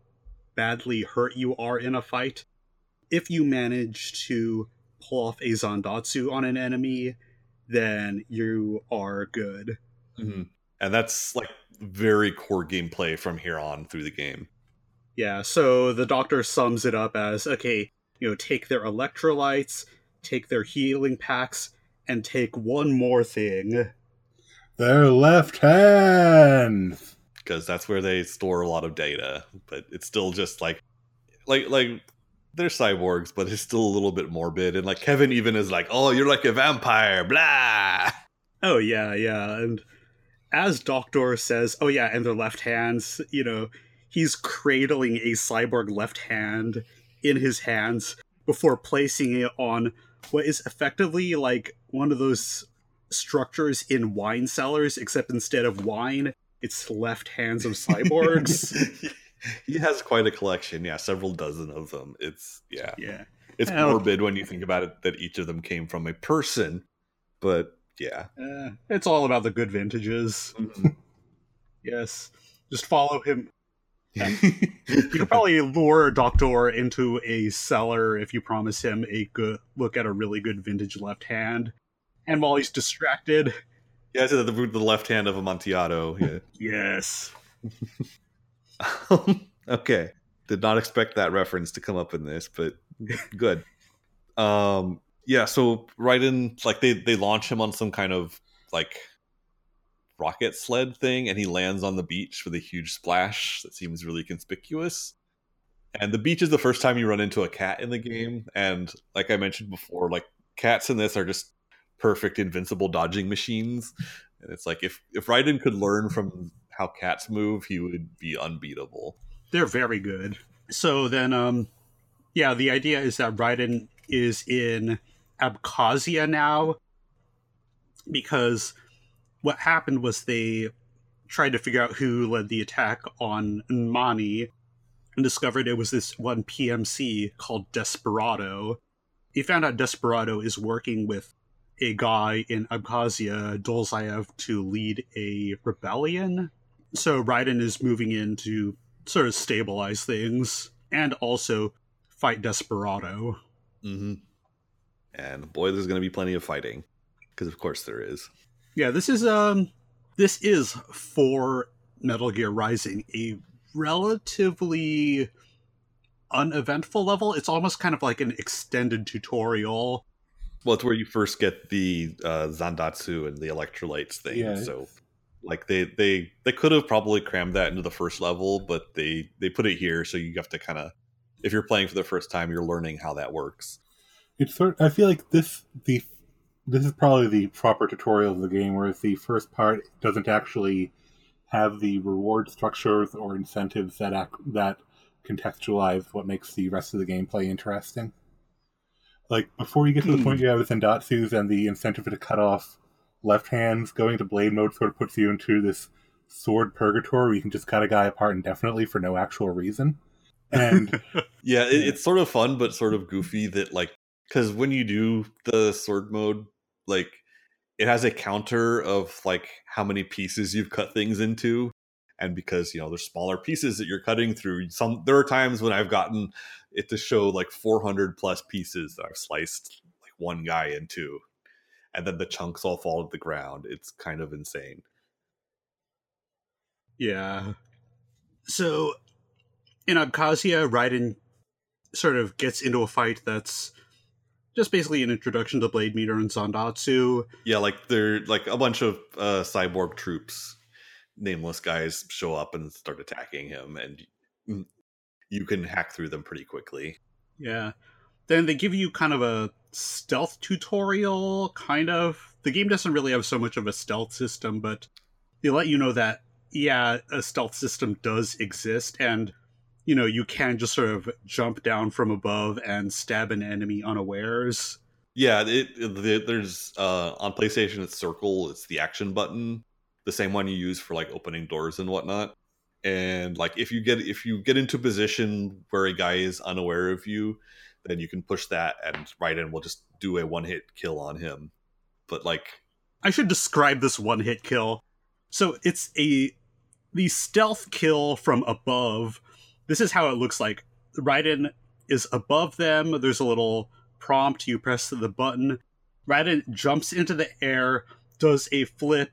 badly hurt you are in a fight, if you manage to pull off a Zandatsu on an enemy, then you are good. Mm-hmm. And that's like very core gameplay from here on through the game. Yeah, so the doctor sums it up as okay, you know, take their electrolytes, take their healing packs, and take one more thing. Their left hand. Because that's where they store a lot of data. But it's still just like like like they're cyborgs, but it's still a little bit morbid. And like Kevin even is like, Oh, you're like a vampire, blah. Oh yeah, yeah, and as Doctor says, oh yeah, and their left hands, you know, he's cradling a cyborg left hand in his hands before placing it on what is effectively like one of those structures in wine cellars, except instead of wine, it's left hands of cyborgs. he has quite a collection. Yeah, several dozen of them. It's yeah, yeah. it's Hell. morbid when you think about it that each of them came from a person. But yeah, Uh, it's all about the good vintages. Yes. Just follow him. You could probably lure Doctor into a cellar if you promise him a good look at a really good vintage left hand. And while he's distracted, yeah, the, the left hand of Amontillado. Yeah. yes. okay, did not expect that reference to come up in this, but good. Um, yeah, so right in like they they launch him on some kind of like rocket sled thing and he lands on the beach with a huge splash that seems really conspicuous. And the beach is the first time you run into a cat in the game. And like I mentioned before, like cats in this are just perfect invincible dodging machines. And it's like if if Raiden could learn from how cats move, he would be unbeatable. They're very good. So then um yeah, the idea is that Raiden is in Abkhazia now because what happened was they tried to figure out who led the attack on Mani and discovered it was this one PMC called Desperado. He found out Desperado is working with a guy in Abkhazia, Dolzaev, to lead a rebellion. So Raiden is moving in to sort of stabilize things and also fight Desperado. Mm-hmm. And boy, there's going to be plenty of fighting because, of course, there is. Yeah, this is um, this is for Metal Gear Rising a relatively uneventful level. It's almost kind of like an extended tutorial. Well, it's where you first get the uh, Zandatsu and the electrolytes thing. Yeah. So, like they they they could have probably crammed that into the first level, but they they put it here, so you have to kind of if you're playing for the first time, you're learning how that works. It's sort. I feel like this the this is probably the proper tutorial of the game, whereas the first part doesn't actually have the reward structures or incentives that act, that contextualize what makes the rest of the gameplay interesting. Like before you get to the Hmm. point you have the Zandatsus and the incentive to cut off left hands, going to blade mode sort of puts you into this sword purgatory where you can just cut a guy apart indefinitely for no actual reason. And Yeah, it, it's sort of fun, but sort of goofy that like because when you do the sword mode, like it has a counter of like how many pieces you've cut things into, and because you know there's smaller pieces that you're cutting through. Some there are times when I've gotten it to show like 400 plus pieces that I've sliced like one guy into, and then the chunks all fall to the ground. It's kind of insane. Yeah. So in Abkhazia, Raiden sort of gets into a fight that's just basically an introduction to Blade Meter and Zandatsu. Yeah, like they're like a bunch of uh, cyborg troops, nameless guys show up and start attacking him, and you can hack through them pretty quickly. Yeah. Then they give you kind of a stealth tutorial, kind of. The game doesn't really have so much of a stealth system, but they let you know that, yeah, a stealth system does exist, and, you know, you can just sort of jump down from above and stab an enemy unawares. Yeah, it, it- there's uh, on PlayStation it's circle. It's the action button, the same one you use for like opening doors and whatnot. And like if you get if you get into position where a guy is unaware of you, then you can push that and Raiden will just do a one hit kill on him. But like I should describe this one hit kill. So it's a the stealth kill from above. This is how it looks like. Raiden is above them. There's a little prompt. You press the button. Raiden jumps into the air, does a flip,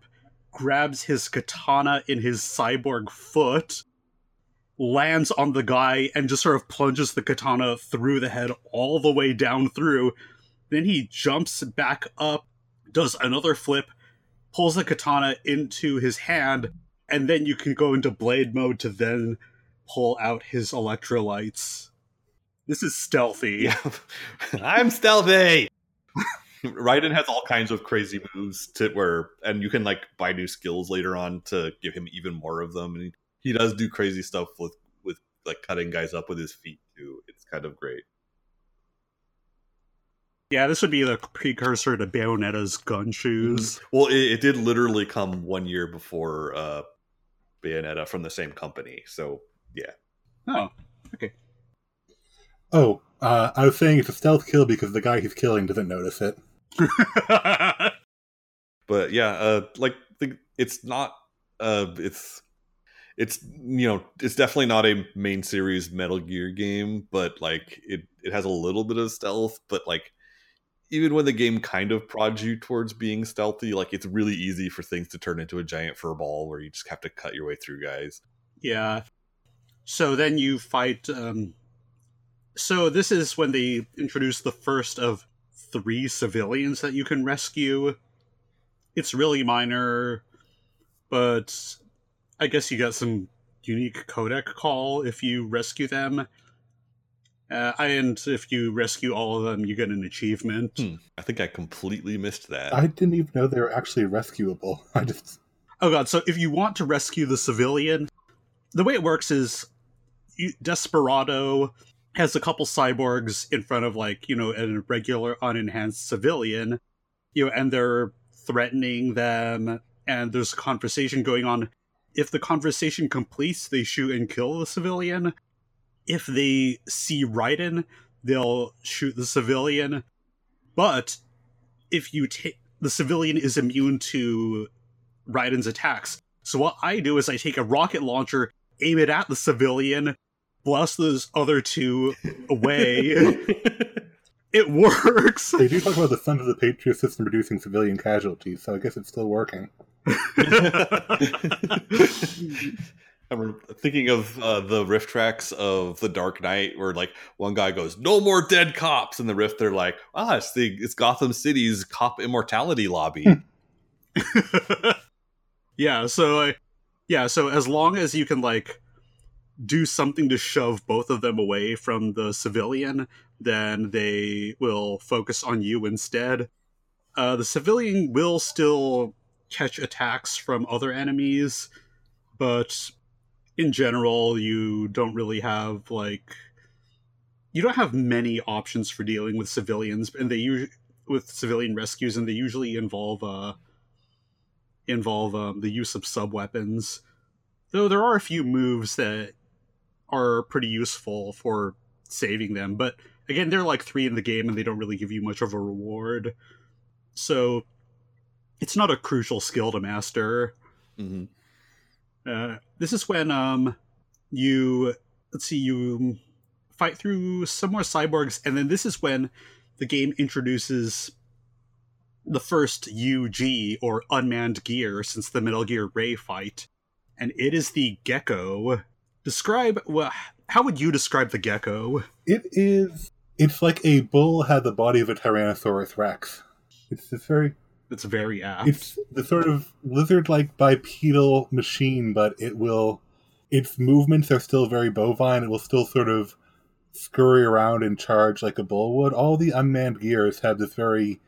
grabs his katana in his cyborg foot, lands on the guy, and just sort of plunges the katana through the head all the way down through. Then he jumps back up, does another flip, pulls the katana into his hand, and then you can go into blade mode to then pull out his electrolytes. This is stealthy. Yeah, I'm stealthy. Raiden has all kinds of crazy moves to where, and you can like buy new skills later on to give him even more of them. And he, he does do crazy stuff with with like cutting guys up with his feet too. It's kind of great. Yeah, this would be the precursor to Bayonetta's gun shoes. Well, it, it did literally come one year before uh, Bayonetta from the same company. So yeah, Oh, okay. oh, uh, I was saying it's a stealth kill because the guy he's killing doesn't notice it. but yeah, uh, like the, it's not. Uh, it's it's you know it's definitely not a main series Metal Gear game, but like it it has a little bit of stealth, but like even when the game kind of prods you towards being stealthy, like it's really easy for things to turn into a giant fur ball where you just have to cut your way through guys. yeah. So then you fight. Um, so this is when they introduce the first of three civilians that you can rescue. it's really minor, but I guess you get some unique codec call if you rescue them. Uh, and if you rescue all of them, you get an achievement. Hmm. I think I completely missed that. I didn't even know they were actually rescuable. I just Oh god! So if you want to rescue the civilian, the way it works is you, Desperado has a couple cyborgs in front of like you know a regular unenhanced civilian, you know, and they're threatening them, and there's a conversation going on. If the conversation completes, they shoot and kill the civilian. If they see Raiden, they'll shoot the civilian. But if you take the civilian is immune to Raiden's attacks. So what I do is I take a rocket launcher, aim it at the civilian, blast those other two away. it works. they do talk about the Sons of the Patriot system reducing civilian casualties, so I guess it's still working. I'm thinking of uh, the RiffTrax of The Dark Knight, where like one guy goes, "No more dead cops," and the riff they're like, "Ah, it's the it's Gotham City's cop immortality lobby." yeah, so I, yeah, so as long as you can like do something to shove both of them away from the civilian, then they will focus on you instead. Uh, the civilian will still catch attacks from other enemies, but in general, you don't really have like you don't have many options for dealing with civilians, and they usually with civilian rescues, and they usually involve uh involve um, the use of sub weapons. Though there are a few moves that are pretty useful for saving them, but again, they're like three in the game, and they don't really give you much of a reward. So it's not a crucial skill to master. hmm Uh, this is when um you let's see you fight through some more cyborgs, and then this is when the game introduces the first UG or unmanned gear since the Metal Gear Ray fight, and it is the Gecko. Describe well, how would you describe the Gecko? It is. It's like a bull had the body of a Tyrannosaurus Rex. It's this very. It's very apt. It's the sort of lizard-like bipedal machine, but it will. Its movements are still very bovine. It will still sort of scurry around and charge like a bull would. All the unmanned gears have this very.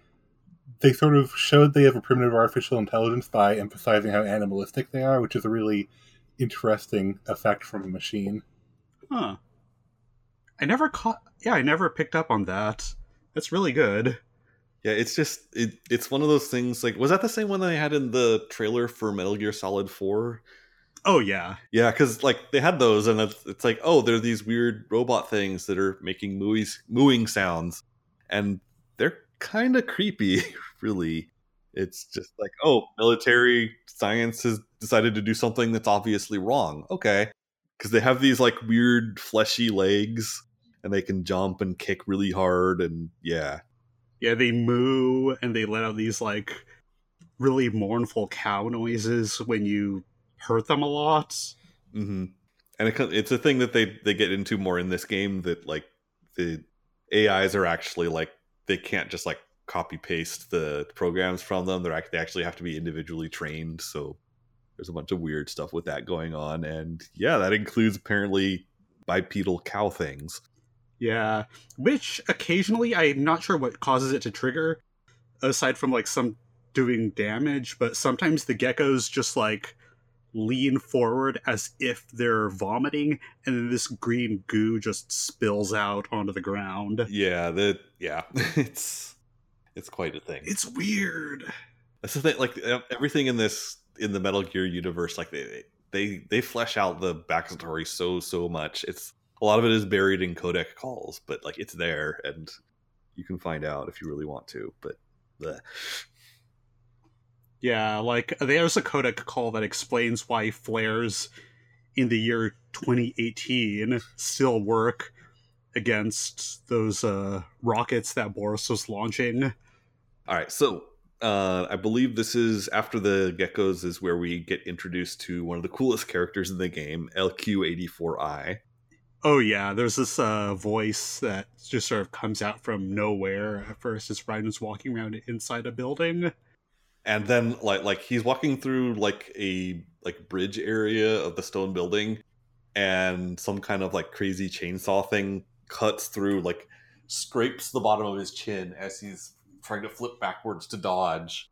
They sort of showed they have a primitive artificial intelligence by emphasizing how animalistic they are, which is a really interesting effect from a machine. Huh. I never caught. Yeah, I never picked up on that. That's really good. Yeah, it's just it, it's one of those things. Like, was that the same one that they had in the trailer for Metal Gear Solid Four? Oh yeah, Yeah, because like they had those, and it's, it's like, oh, they're these weird robot things that are making mooies, mooing sounds, and they're kind of creepy. Really, it's just like, oh, military science has decided to do something that's obviously wrong. Okay, because they have these like weird fleshy legs, and they can jump and kick really hard, and yeah, yeah. They moo and they let out these like really mournful cow noises when you hurt them a lot. hmm And it, it's a thing that they they get into more in this game that like the AIs are actually like they can't just like copy paste the programs from them. They're they actually have to be individually trained. So there's a bunch of weird stuff with that going on, and yeah, that includes apparently bipedal cow things. Yeah, which occasionally I'm not sure what causes it to trigger, aside from like some doing damage. But sometimes the geckos just like lean forward as if they're vomiting, and then this green goo just spills out onto the ground. Yeah, that yeah, it's it's quite a thing. It's weird. That's the thing. Like everything in this in the Metal Gear universe, like they they they flesh out the backstory so so much. It's a lot of it is buried in codec calls, but like it's there and you can find out if you really want to. But bleh. Yeah, like there's a codec call that explains why flares in the year 2018 still work against those uh, rockets that Boris was launching. all right, so. Uh, I believe this is after the geckos is where we get introduced to one of the coolest characters in the game, LQ84I. Oh yeah, there's this uh, voice that just sort of comes out from nowhere at first as Raiden's walking around inside a building. and then like like he's walking through like a like bridge area of the stone building and some kind of like crazy chainsaw thing cuts through like scrapes the bottom of his chin as he's trying to flip backwards to dodge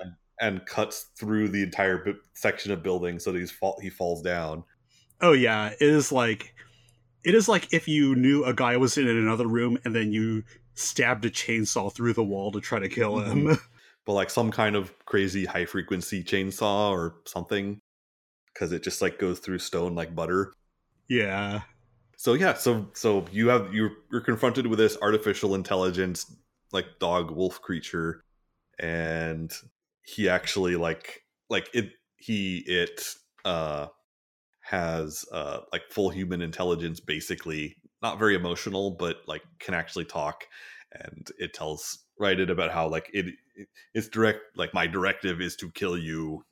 and, and cuts through the entire bi- section of building so that he's fall- he falls down Oh yeah, it is like it is like if you knew a guy was in another room and then you stabbed a chainsaw through the wall to try to kill him. but like some kind of crazy high frequency chainsaw or something because it just like goes through stone like butter yeah. so yeah so so you have you're, you're confronted with this artificial intelligence like dog wolf creature and he actually like like it he it uh has uh like full human intelligence basically not very emotional but like can actually talk and it tells Raiden about how like it, it it's direct like my directive is to kill you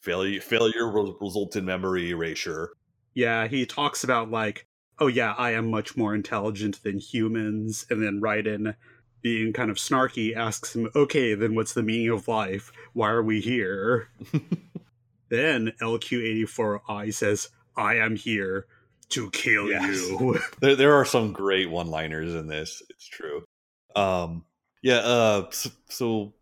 failure failure will result in memory erasure Yeah, he talks about like, oh yeah, I am much more intelligent than humans, and then Raiden, being kind of snarky, asks him, okay, then what's the meaning of life? Why are we here? then LQ84I says, I am here to kill Yes. you. there, there are some great one liners in this it's true um yeah uh so, so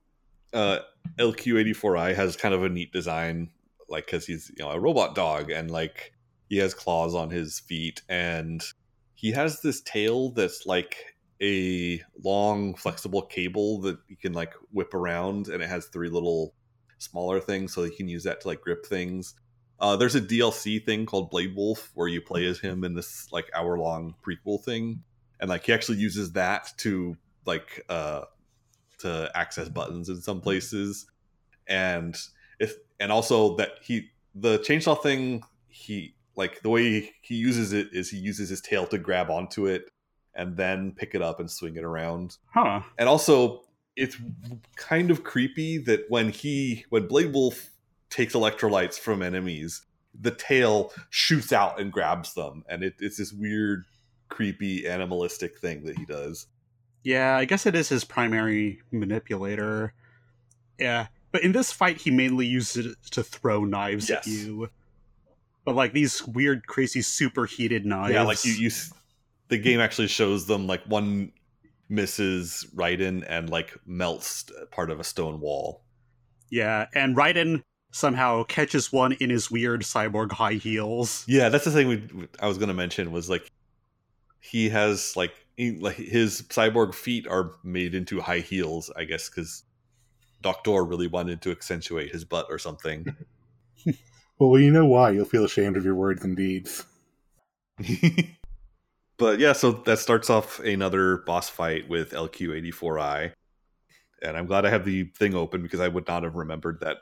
uh lq84i has kind of a neat design like because he's you know a robot dog and like he has claws on his feet and he has this tail that's like a long flexible cable that you can like whip around and it has three little smaller things so you can use that to like grip things. Uh, there's a DLC thing called Blade Wolf where you play as him in this like hour long prequel thing, and like he actually uses that to like uh to access buttons in some places, and if and also that he the chainsaw thing he like the way he uses it is he uses his tail to grab onto it and then pick it up and swing it around. Huh. and also it's kind of creepy that when he when blade wolf takes electrolytes from enemies the tail shoots out and grabs them and it, it's this weird creepy animalistic thing that he does Yeah, I guess it is his primary manipulator. Yeah, but in this fight, he mainly uses it to throw knives at you. But like these weird, crazy, superheated knives. yeah like you, you the game actually shows them like one misses Raiden and like melts part of a stone wall Yeah, and Raiden somehow catches one in his weird cyborg high heels. Yeah, that's the thing we, I was going to mention was like he has like he, like his cyborg feet are made into high heels, I guess, because Doctor really wanted to accentuate his butt or something. Well, you know why. You'll feel ashamed of your words and deeds. but yeah, so that starts off another boss fight with LQ84I, and I'm glad I have the thing open because I would not have remembered that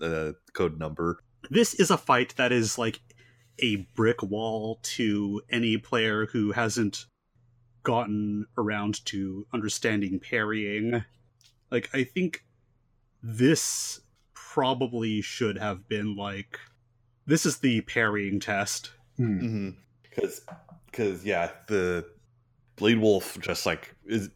uh, code number. This is a fight that is like a brick wall to any player who hasn't gotten around to understanding parrying. Like, I think this probably should have been like this is the parrying test. Hmm. Because, because yeah, the Blade Wolf just like is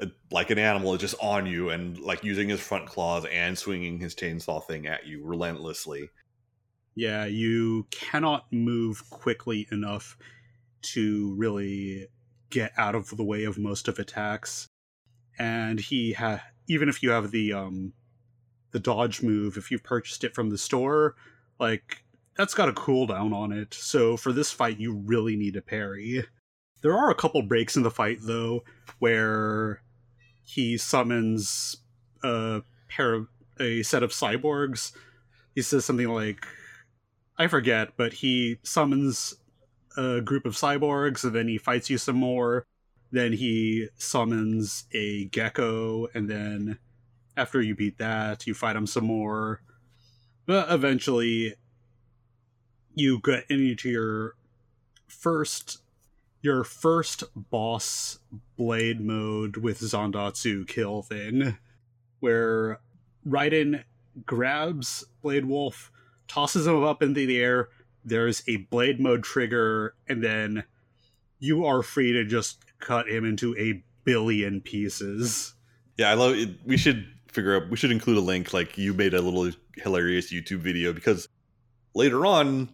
uh, like an animal, is just on you and like using his front claws and swinging his chainsaw thing at you relentlessly. Yeah, you cannot move quickly enough to really get out of the way of most of attacks. And he ha even if you have the um the dodge move, if you've purchased it from the store, like that's got a cooldown on it. So for this fight you really need a parry. There are a couple breaks in the fight though where he summons a pair of a set of cyborgs. He says something like I forget, but he summons a group of cyborgs and then he fights you some more. Then he summons a gecko, and then after you beat that, you fight him some more. But eventually, you get into your first your first boss blade mode with Zandatsu kill thing, where Raiden grabs Blade Wolf, tosses him up into the air. There's a blade mode trigger, and then you are free to just cut him into a billion pieces. Yeah, I love it. We should figure out we should include a link like you made a little hilarious YouTube video because later on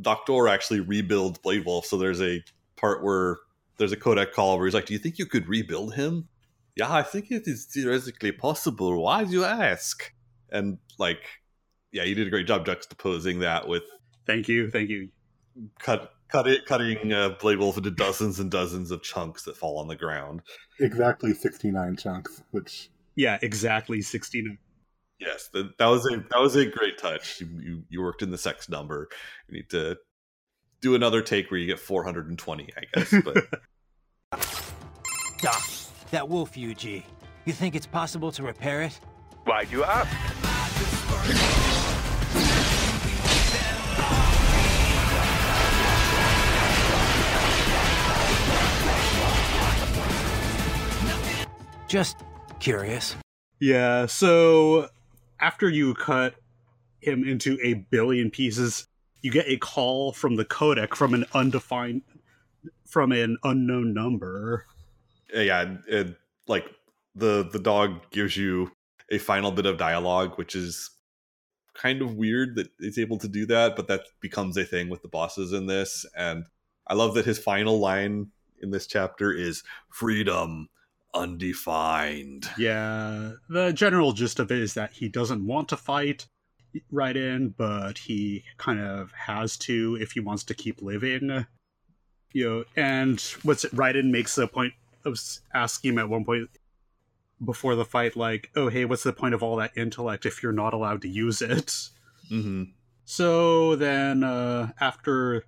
Doctor actually rebuilds Blade Wolf. So there's a part where there's a codec call where he's like, "Do you think you could rebuild him?" Yeah, I think it is theoretically possible. Why do you ask? And like, yeah, you did a great job juxtaposing that with Thank you, thank you. cut cut it cutting uh, Blade Wolf into dozens and dozens of chunks that fall on the ground. Exactly 69 chunks, which Yeah, exactly 69. Yes, that, that was a that was a great touch. You, you you worked in the sex number. You need to do another take where you get 420, I guess. But Doc, that wolf UG. You think it's possible to repair it? Why do you ask? Just curious. Yeah, so after you cut him into a billion pieces, you get a call from the codec from an undefined from an unknown number. Uh, yeah, and, and, like the the dog gives you a final bit of dialogue, which is kind of weird that it's able to do that, but that becomes a thing with the bosses in this. And I love that his final line in this chapter is "freedom undefined." Yeah, the general gist of it is that he doesn't want to fight right in, but he kind of has to if he wants to keep living. You know, and what's it? Raiden makes a point of asking him at one point before the fight, like, "Oh, hey, what's the point of all that intellect if you're not allowed to use it?" hmm So then, uh, after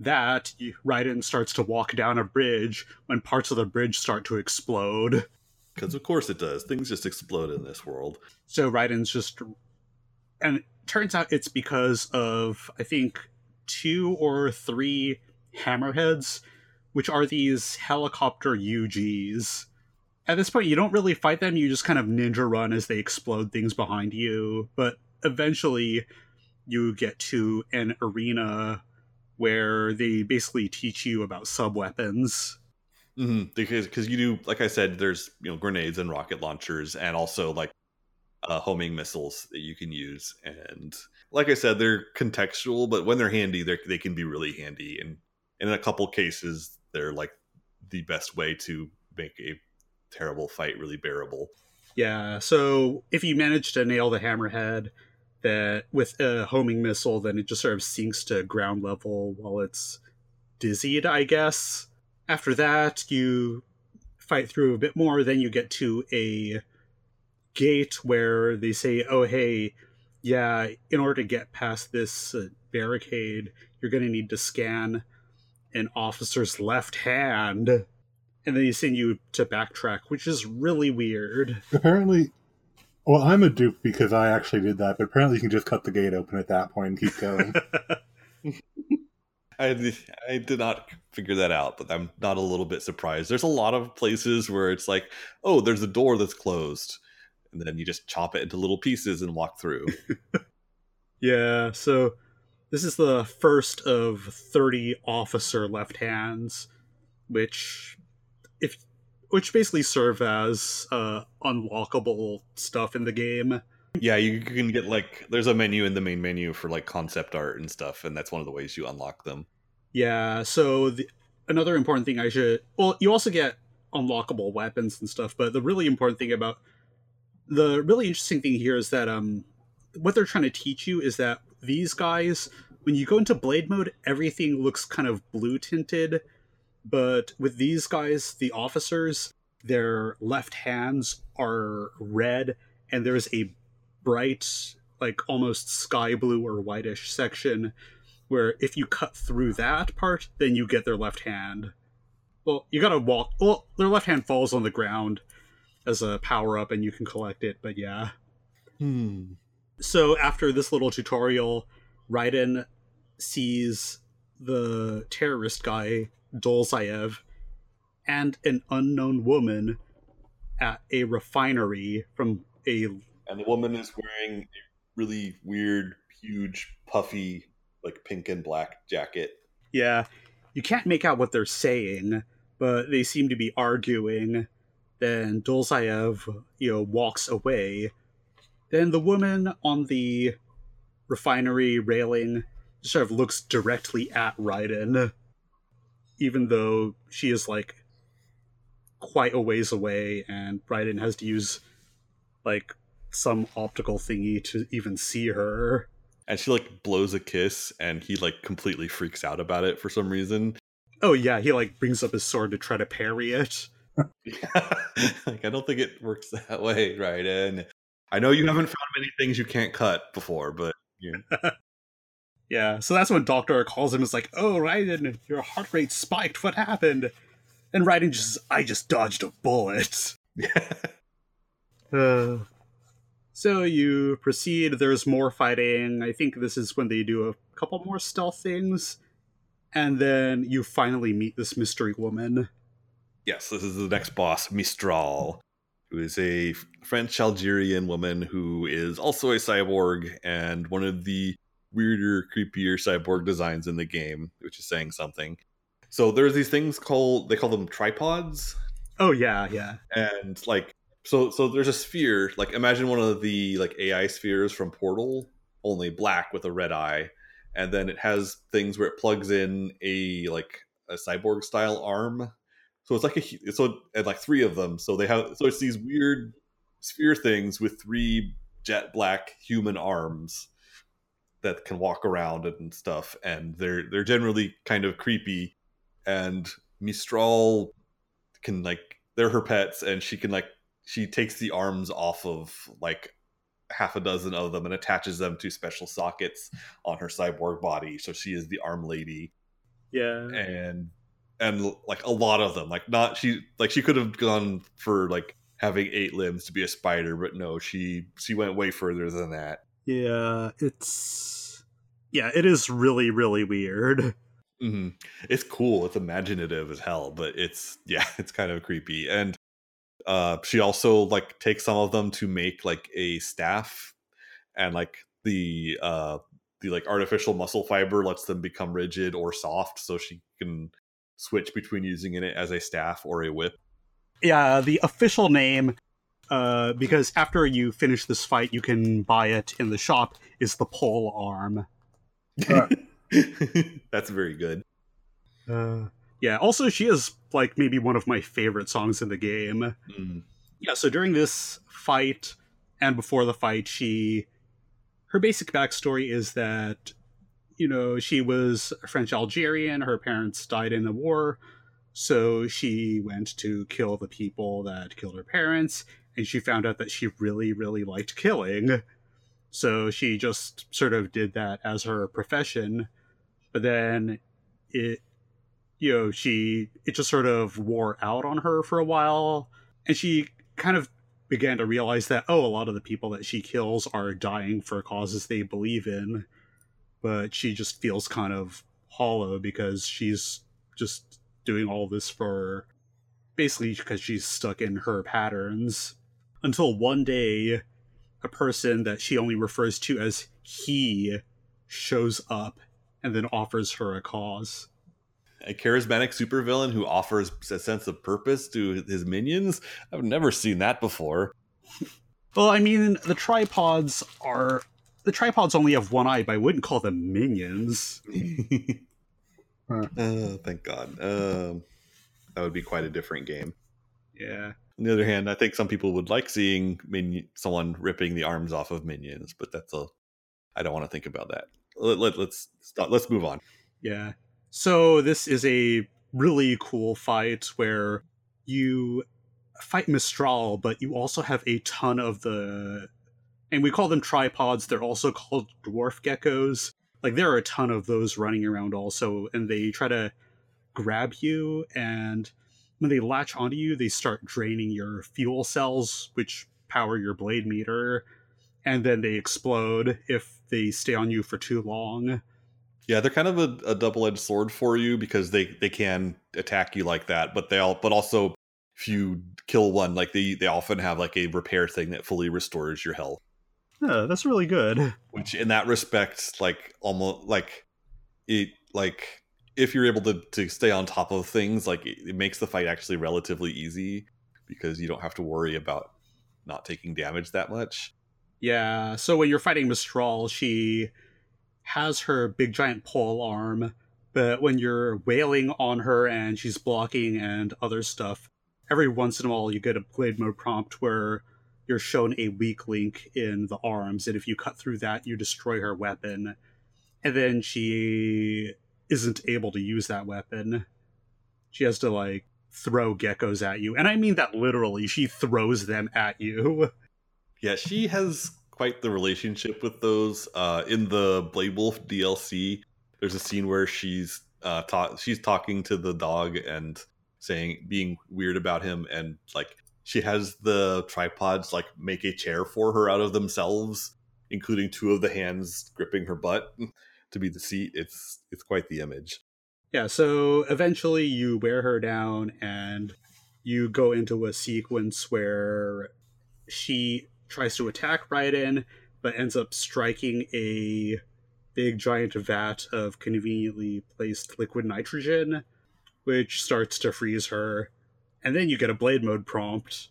that, Raiden starts to walk down a bridge when parts of the bridge start to explode. Because of course it does. Things just explode in this world. So Raiden's just, and it turns out it's because of I think two or three hammerheads, which are these helicopter UGs. At this point, you don't really fight them; you just kind of ninja run as they explode things behind you. But eventually, you get to an arena where they basically teach you about sub weapons. hmm Because because you do, like I said, there's you know grenades and rocket launchers, and also like uh, homing missiles that you can use. And like I said, they're contextual, but when they're handy, they they can be really handy. And, and in a couple cases, they're like the best way to make a terrible fight really bearable. Yeah, so if you manage to nail the hammerhead that with a homing missile, then it just sort of sinks to ground level while it's dizzied, I guess. After that, you fight through a bit more, then you get to a gate where they say, "Oh, hey, yeah, in order to get past this uh, barricade, you're going to need to scan an officer's left hand." And then they send you to backtrack, which is really weird. apparently, well, I'm a dupe because I actually did that, but apparently you can just cut the gate open at that point and keep going. I I did not figure that out, but I'm not a little bit surprised. There's a lot of places where it's like, oh, there's a door that's closed, and then you just chop it into little pieces and walk through. Yeah, so this is the first of 30 officer left hands, which if which basically serve as uh, unlockable stuff in the game. yeah, you can get like there's a menu in the main menu for like concept art and stuff, and that's one of the ways you unlock them. Yeah, so the, another important thing I should well, you also get unlockable weapons and stuff, but the really important thing about the really interesting thing here is that um what they're trying to teach you is that these guys when you go into blade mode everything looks kind of blue tinted but with these guys the officers their left hands are red and there's a bright like almost sky blue or whitish section where if you cut through that part then you get their left hand well you gotta walk well their left hand falls on the ground as a power up and you can collect it but yeah Hmm. so after this little tutorial, Raiden sees the terrorist guy, Dolzaev, and an unknown woman at a refinery from a And the woman is wearing a really weird, huge, puffy, like pink and black jacket. yeah, you can't make out what they're saying, but they seem to be arguing Then Dolzaev, you know, walks away. Then the woman on the refinery railing sort of looks directly at Raiden, even though she is like quite a ways away, and Raiden has to use like some optical thingy to even see her. And she like blows a kiss, and he like completely freaks out about it for some reason. Oh yeah, he like brings up his sword to try to parry it. like I don't think it works that way, right? And I know you haven't found many things you can't cut before, but. yeah, so that's when Doctor calls him. Is like, "Oh, Raiden, your heart rate spiked. What happened?" And Raiden just, "I just dodged a bullet." uh, so you proceed. There's more fighting. I think this is when they do a couple more stealth things, and then you finally meet this mystery woman. Yes, this is the next boss, Mistral, who is a French Algerian woman who is also a cyborg and one of the weirder, creepier cyborg designs in the game, which is saying something. So there's these things called they call them tripods. Oh yeah, yeah. And like so so there's a sphere, like imagine one of the like AI spheres from Portal, only black with a red eye. And then it has things where it plugs in a like a cyborg style arm so it's like a so and like three of them. So they have so it's these weird sphere things with three jet black human arms that can walk around and stuff, and they're they're generally kind of creepy. And Mistral can like they're her pets, and she can like she takes the arms off of like half a dozen of them and attaches them to special sockets on her cyborg body. So she is the arm lady. Yeah. And and like a lot of them like not she like she could have gone for like having eight limbs to be a spider but no she she went way further than that yeah it's yeah it is really really weird mm-hmm. it's cool it's imaginative as hell but it's yeah it's kind of creepy and uh she also like takes some of them to make like a staff and like the uh the like artificial muscle fiber lets them become rigid or soft so she can switch between using it as a staff or a whip? Yeah, the official name, uh, because after you finish this fight, you can buy it in the shop, is the pole arm. That's very good. Uh, yeah, also, she is, like, maybe one of my favorite songs in the game. Mm. Yeah, so during this fight and before the fight, she. Her basic backstory is that you know, she was French Algerian. Her parents died in the war. So she went to kill the people that killed her parents. And she found out that she really, really liked killing. So she just sort of did that as her profession. But then it, you know, she, it just sort of wore out on her for a while. And she kind of began to realize that, oh, a lot of the people that she kills are dying for causes they believe in but she just feels kind of hollow because she's just doing all this for basically because she's stuck in her patterns until one day a person that she only refers to as he shows up and then offers her a cause a charismatic supervillain who offers a sense of purpose to his minions i've never seen that before well i mean the tripods are the tripods only have one eye, but I wouldn't call them minions. oh, thank God. Um, that would be quite a different game. Yeah. On the other hand, I think some people would like seeing min- someone ripping the arms off of minions, but that's a. I don't want to think about that. Let, let, let's stop. Let's move on. Yeah. So this is a really cool fight where you fight Mistral, but you also have a ton of the and we call them tripods. They're also called dwarf geckos. Like there are a ton of those running around also, and they try to grab you. And when they latch onto you, they start draining your fuel cells, which power your blade meter, and then they explode if they stay on you for too long. Yeah, they're kind of a, a double-edged sword for you because they they can attack you like that, but they all but also if you kill one, like they they often have like a repair thing that fully restores your health. Yeah, that's really good. Which, in that respect, like almost like it, like if you're able to to stay on top of things, like it, it makes the fight actually relatively easy because you don't have to worry about not taking damage that much. Yeah, so when you're fighting Mistral, she has her big giant pole arm, but when you're wailing on her and she's blocking and other stuff, every once in a while you get a blade mode prompt where you're shown a weak link in the arms, and if you cut through that, you destroy her weapon. And then she isn't able to use that weapon. She has to like throw geckos at you. And I mean that literally. She throws them at you. Yeah, she has quite the relationship with those. Uh, in the Blade Wolf DLC, there's a scene where she's uh, ta- she's talking to the dog and saying being weird about him, and like she has the tripods like make a chair for her out of themselves, including two of the hands gripping her butt to be the seat. It's it's quite the image. Yeah, so eventually you wear her down and you go into a sequence where she tries to attack Raiden, but ends up striking a big giant vat of conveniently placed liquid nitrogen, which starts to freeze her. And then you get a blade mode prompt.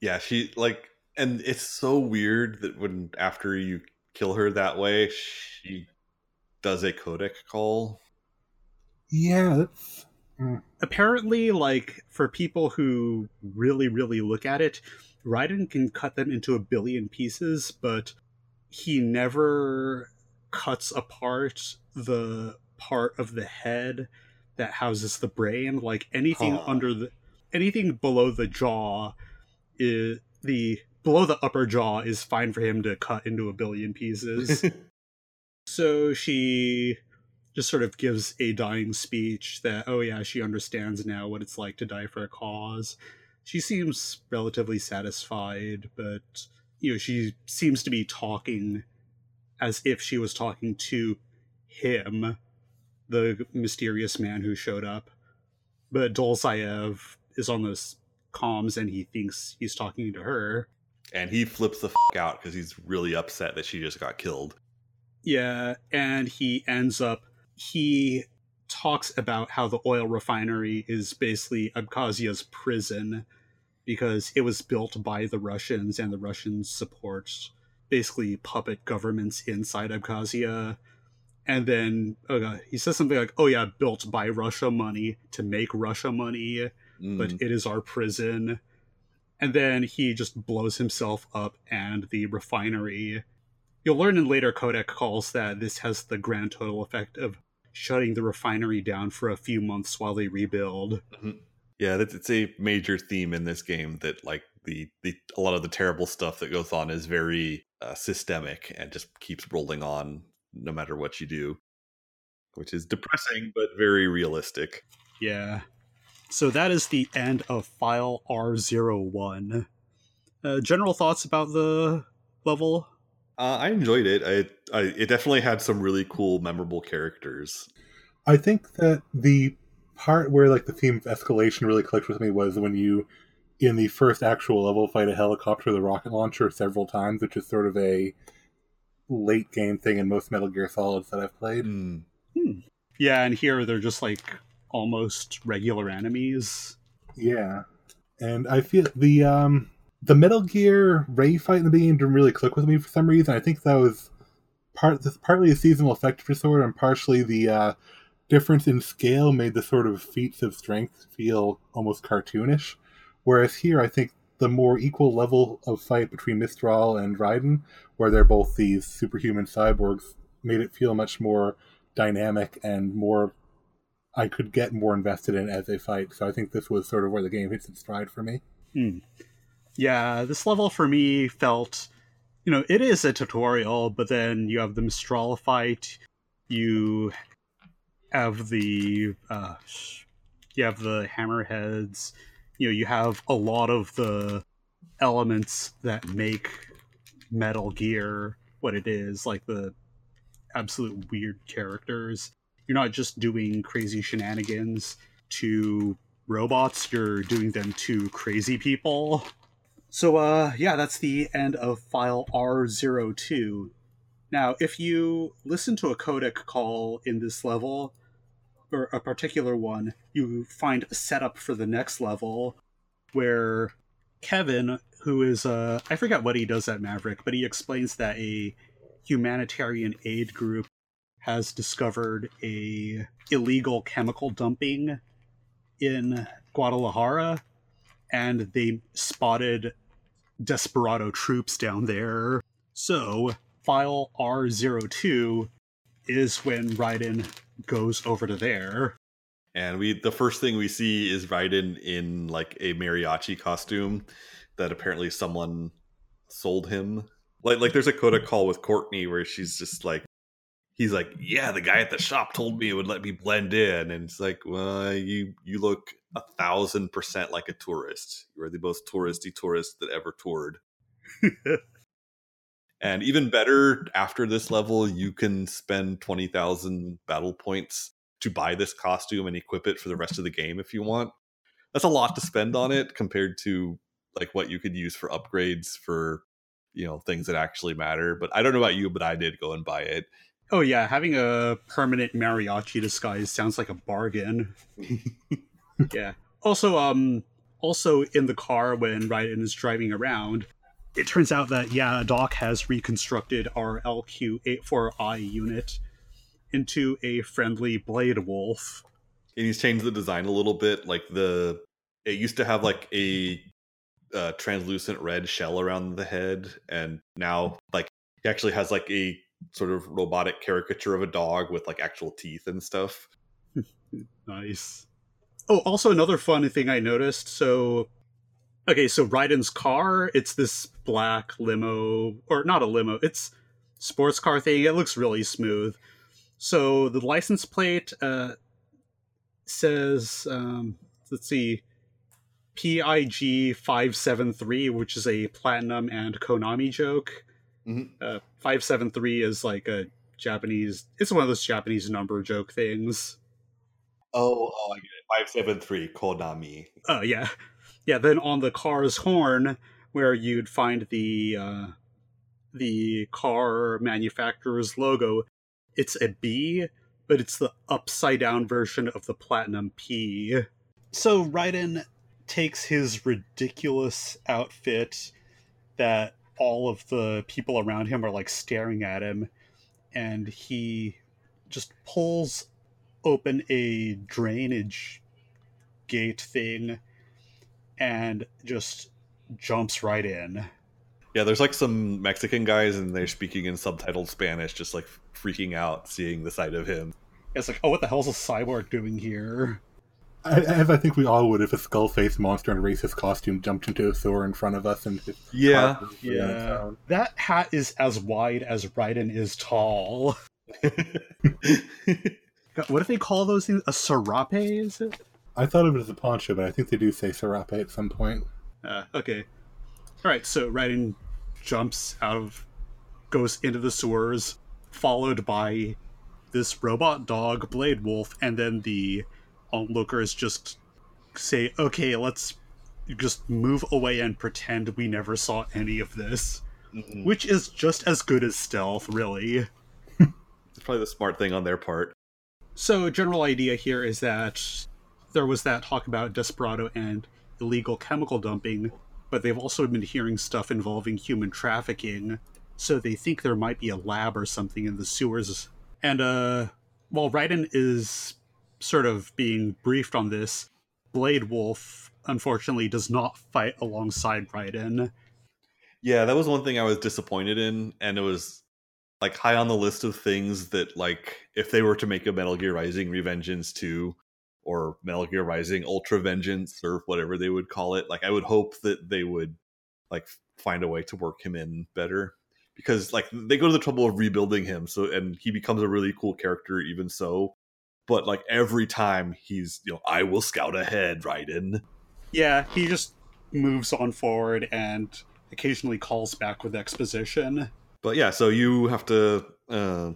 Yeah, she like and it's so weird that when after you kill her that way, she does a codec call. Yeah, that's Apparently, like for people who really, really look at it, Raiden can cut them into a billion pieces, but he never cuts apart the part of the head that houses the brain. Like anything Huh. under the anything below the jaw is the below the upper jaw is fine for him to cut into a billion pieces. so she just sort of gives a dying speech that oh yeah she understands now what it's like to die for a cause. She seems relatively satisfied but you know she seems to be talking as if she was talking to him the mysterious man who showed up. But Dolzaev is on those comms and he thinks he's talking to her. And he flips the f- out because he's really upset that she just got killed. Yeah, and he ends up he talks about how the oil refinery is basically Abkhazia's prison because it was built by the Russians and the Russians support basically puppet governments inside Abkhazia. And then oh God, he says something like, "Oh yeah, built by Russia money to make Russia money, but Mm. it is our prison." And then he just blows himself up and the refinery You'll learn in later codec calls that this has the grand total effect of shutting the refinery down for a few months while they rebuild. Yeah, that's it's a major theme in this game that like the, the a lot of the terrible stuff that goes on is very uh, systemic and just keeps rolling on no matter what you do, which is depressing but very realistic. Yeah. So that is the end of file R01. Uh, general thoughts about the level? Uh, I enjoyed it. I, I it definitely had some really cool, memorable characters. I think that the part where like the theme of escalation really clicked with me was when you in the first actual level fight a helicopter the rocket launcher several times, which is sort of a late game thing in most Metal Gear Solids that I've played. Mm. Yeah, and here they're just like almost regular enemies. Yeah. And I feel the um the Metal Gear Ray fight in the beginning didn't really click with me for some reason. I think that was part this partly a seasonal effect for Sword and partially the uh difference in scale made the sort of feats of strength feel almost cartoonish. Whereas here I think the more equal level of fight between Mistral and Raiden, where they're both these superhuman cyborgs, made it feel much more dynamic and more I could get more invested in as they fight. So I think this was sort of where the game hits its stride for me. Hmm. Yeah, this level for me felt, you know, it is a tutorial, but then you have the Mistral fight, you have the, uh, you have the hammerheads, you know, you have a lot of the elements that make Metal Gear what it is, like the absolute weird characters. You're not just doing crazy shenanigans to robots, you're doing them to crazy people. So, uh, yeah, that's the end of file R02. Now, if you listen to a codec call in this level, or a particular one, you find a setup for the next level, where Kevin, who is uh I forget what he does at Maverick, but he explains that a humanitarian aid group has discovered a illegal chemical dumping in Guadalajara and they spotted desperado troops down there. So, file R02 is when Raiden goes over to there. And we the first thing we see is Raiden in like a mariachi costume that apparently someone sold him. Like like there's a codec call with Courtney where she's just like he's like, Yeah, the guy at the shop told me it would let me blend in and it's like, Well, you you look a thousand percent like a tourist. You are the most touristy tourist that ever toured. and even better, after this level, you can spend 20,000 battle points to buy this costume and equip it for the rest of the game if you want. That's a lot to spend on it compared to like what you could use for upgrades for you know things that actually matter. But I don't know about you, but I did go and buy it. Oh yeah, having a permanent mariachi disguise sounds like a bargain. yeah. Also, um, also in the car when Raiden is driving around, it turns out that yeah, Doc has reconstructed our LQ84I unit into a friendly blade wolf. And he's changed the design a little bit. Like the it used to have like a uh, translucent red shell around the head, and now like he actually has like a sort of robotic caricature of a dog with like actual teeth and stuff. nice. Oh, also another fun thing I noticed. So, okay, so Raiden's car, it's this black limo, or not a limo, it's sports car thing. It looks really smooth. So the license plate uh, says, um, let's see, PIG five seven three, which is a Platinum and Konami joke. Mm-hmm. Uh, five seven three is like a Japanese. It's one of those Japanese number joke things. Oh, oh, I get it. Five seven three Konami. Oh yeah, yeah. Then on the car's horn, where you'd find the uh, the car manufacturer's logo, it's a B, but it's the upside down version of the Platinum P. So Raiden takes his ridiculous outfit that all of the people around him are like staring at him, and he just pulls open a drainage gate thing and just jumps right in. Yeah, there's like some Mexican guys and they're speaking in subtitled Spanish, just like freaking out seeing the sight of him. It's like, oh, what the hell's a cyborg doing here? As I think we all would if a skull faced monster in a racist costume jumped into a sewer in front of us and yeah, yeah. That hat is as wide as Raiden is tall. what if they call those things a serape? Is it? I thought of it was a poncho, but I think they do say serape at some point. Uh, okay. All right. So Raiden jumps out of, goes into the sewers, followed by this robot dog, Blade Wolf, and then the onlookers just say, "Okay, let's just move away and pretend we never saw any of this," Mhm. which is just as good as stealth, really. it's probably the smart thing on their part. So, general idea here is that there was that talk about Desperado and illegal chemical dumping, but they've also been hearing stuff involving human trafficking. So they think there might be a lab or something in the sewers. And uh, while Raiden is sort of being briefed on this, Blade Wolf unfortunately does not fight alongside Raiden. Yeah, that was one thing I was disappointed in, and it was like high on the list of things that like if they were to make a Metal Gear Rising Revengeance 2 or Metal Gear Rising Ultra Vengeance or whatever they would call it, like I would hope that they would like find a way to work him in better because like they go to the trouble of rebuilding him so and he becomes a really cool character even so but like every time he's you know I will scout ahead Raiden Yeah, he just moves on forward and occasionally calls back with exposition. but yeah so you have to uh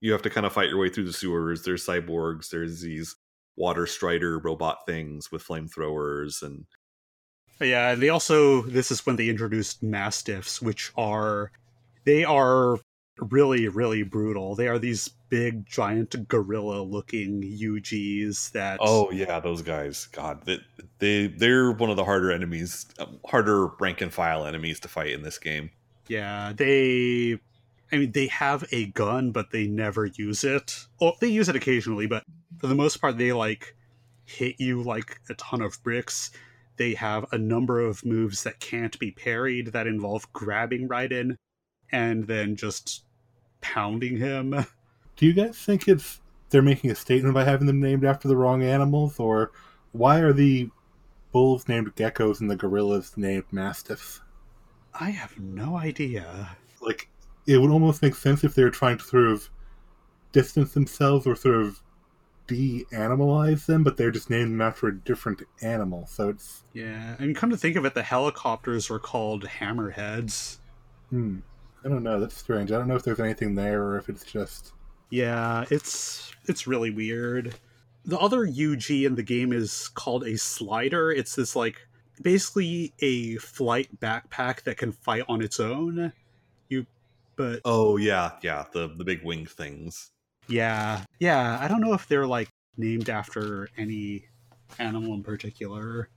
you have to kind of fight your way through the sewers there's cyborgs there's these water strider robot things with flamethrowers and Yeah, they also this is when they introduced mastiffs, which are they are really really brutal. They are these big giant gorilla looking UGs that oh yeah those guys god they, they they're one of the harder enemies, uh, harder rank and file enemies to fight in this game. Yeah, they. I mean, they have a gun, but they never use it. Well, they use it occasionally, but for the most part, they like hit you like a ton of bricks. They have a number of moves that can't be parried that involve grabbing Raiden and then just pounding him. Do you guys think it's they're making a statement by having them named after the wrong animals, or why are the bulls named geckos and the gorillas named mastiffs? I have no idea. Like, it would almost make sense if they were trying to sort of distance themselves or sort of de-animalize them, but they're just named them after a different animal. So it's Yeah, And come to think of it, the helicopters were called hammerheads. hmm, I don't know. That's strange. I don't know if there's anything there or if it's just Yeah, it's it's really weird. The other UG in the game is called a slider. It's this like basically a flight backpack that can fight on its own. You but Oh yeah, yeah, the the big wing things. yeah. Yeah, I don't know if they're like named after any animal in particular.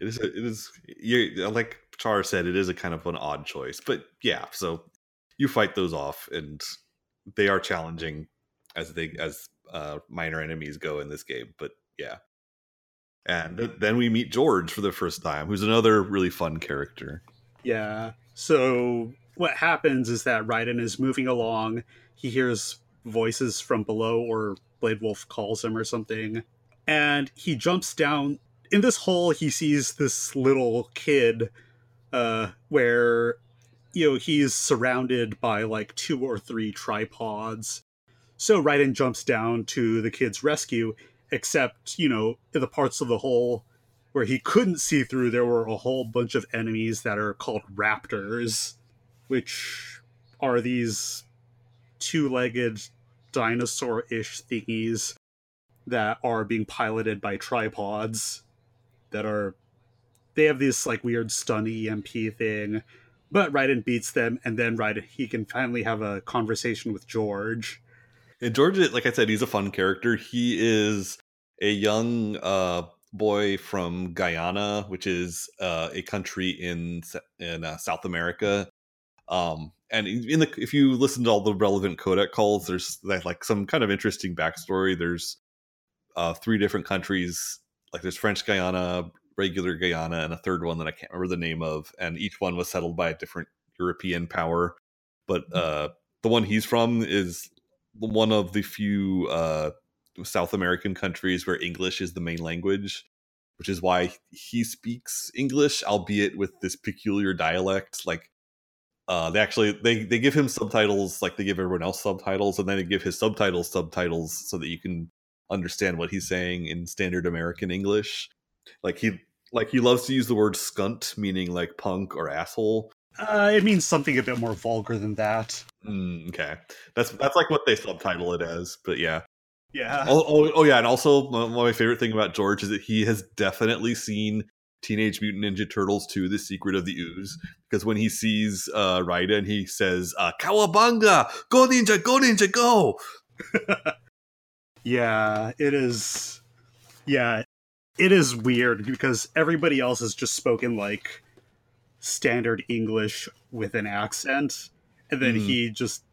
It is. A, it is. You like Char said, it is a kind of an odd choice, but yeah. So you fight those off, and they are challenging as they as uh, minor enemies go in this game. But yeah, and th- then we meet George for the first time, who's another really fun character. Yeah. So what happens is that Raiden is moving along. He hears voices from below, or Blade Wolf calls him or something, and he jumps down. In this hole, he sees this little kid, uh, where you know he's surrounded by like two or three tripods. So Raiden jumps down to the kid's rescue, except you know in the parts of the hole where he couldn't see through, there were a whole bunch of enemies that are called raptors, which are these two legged dinosaur ish thingies that are being piloted by tripods that are. They have this like weird stun EMP thing, but Raiden beats them, and then Raiden he can finally have a conversation with George. And George, like I said, he's a fun character. He is a young uh, boy from Guyana, which is uh, a country in in uh, South America. Um, and in the if you listen to all the relevant codec calls, there's like some kind of interesting backstory. There's uh, three different countries, like there's French Guyana, regular Guyana, and a third one that I can't remember the name of. And each one was settled by a different European power. But uh, the one he's from is one of the few uh, South American countries where English is the main language, which is why he speaks English, albeit with this peculiar dialect. Like uh, they actually they they give him subtitles like they give everyone else subtitles, and then they give his subtitles subtitles so that you can understand what he's saying in standard American English. Like he like he loves to use the word skunt, meaning like punk or asshole. Uh, it means something a bit more vulgar than that. Mm, okay, that's that's like what they subtitle it as. But yeah, Yeah. Oh, oh, oh, yeah, and also one of my favorite thing about George is that he has definitely seen Teenage Mutant Ninja Turtles 2: The Secret of the Ooze because when he sees uh, Raiden, he says uh, "Kawabanga, go ninja, go ninja, go!" Yeah, it is. Yeah, it is weird because everybody else has just spoken like standard English with an accent, and then Mhm. he just.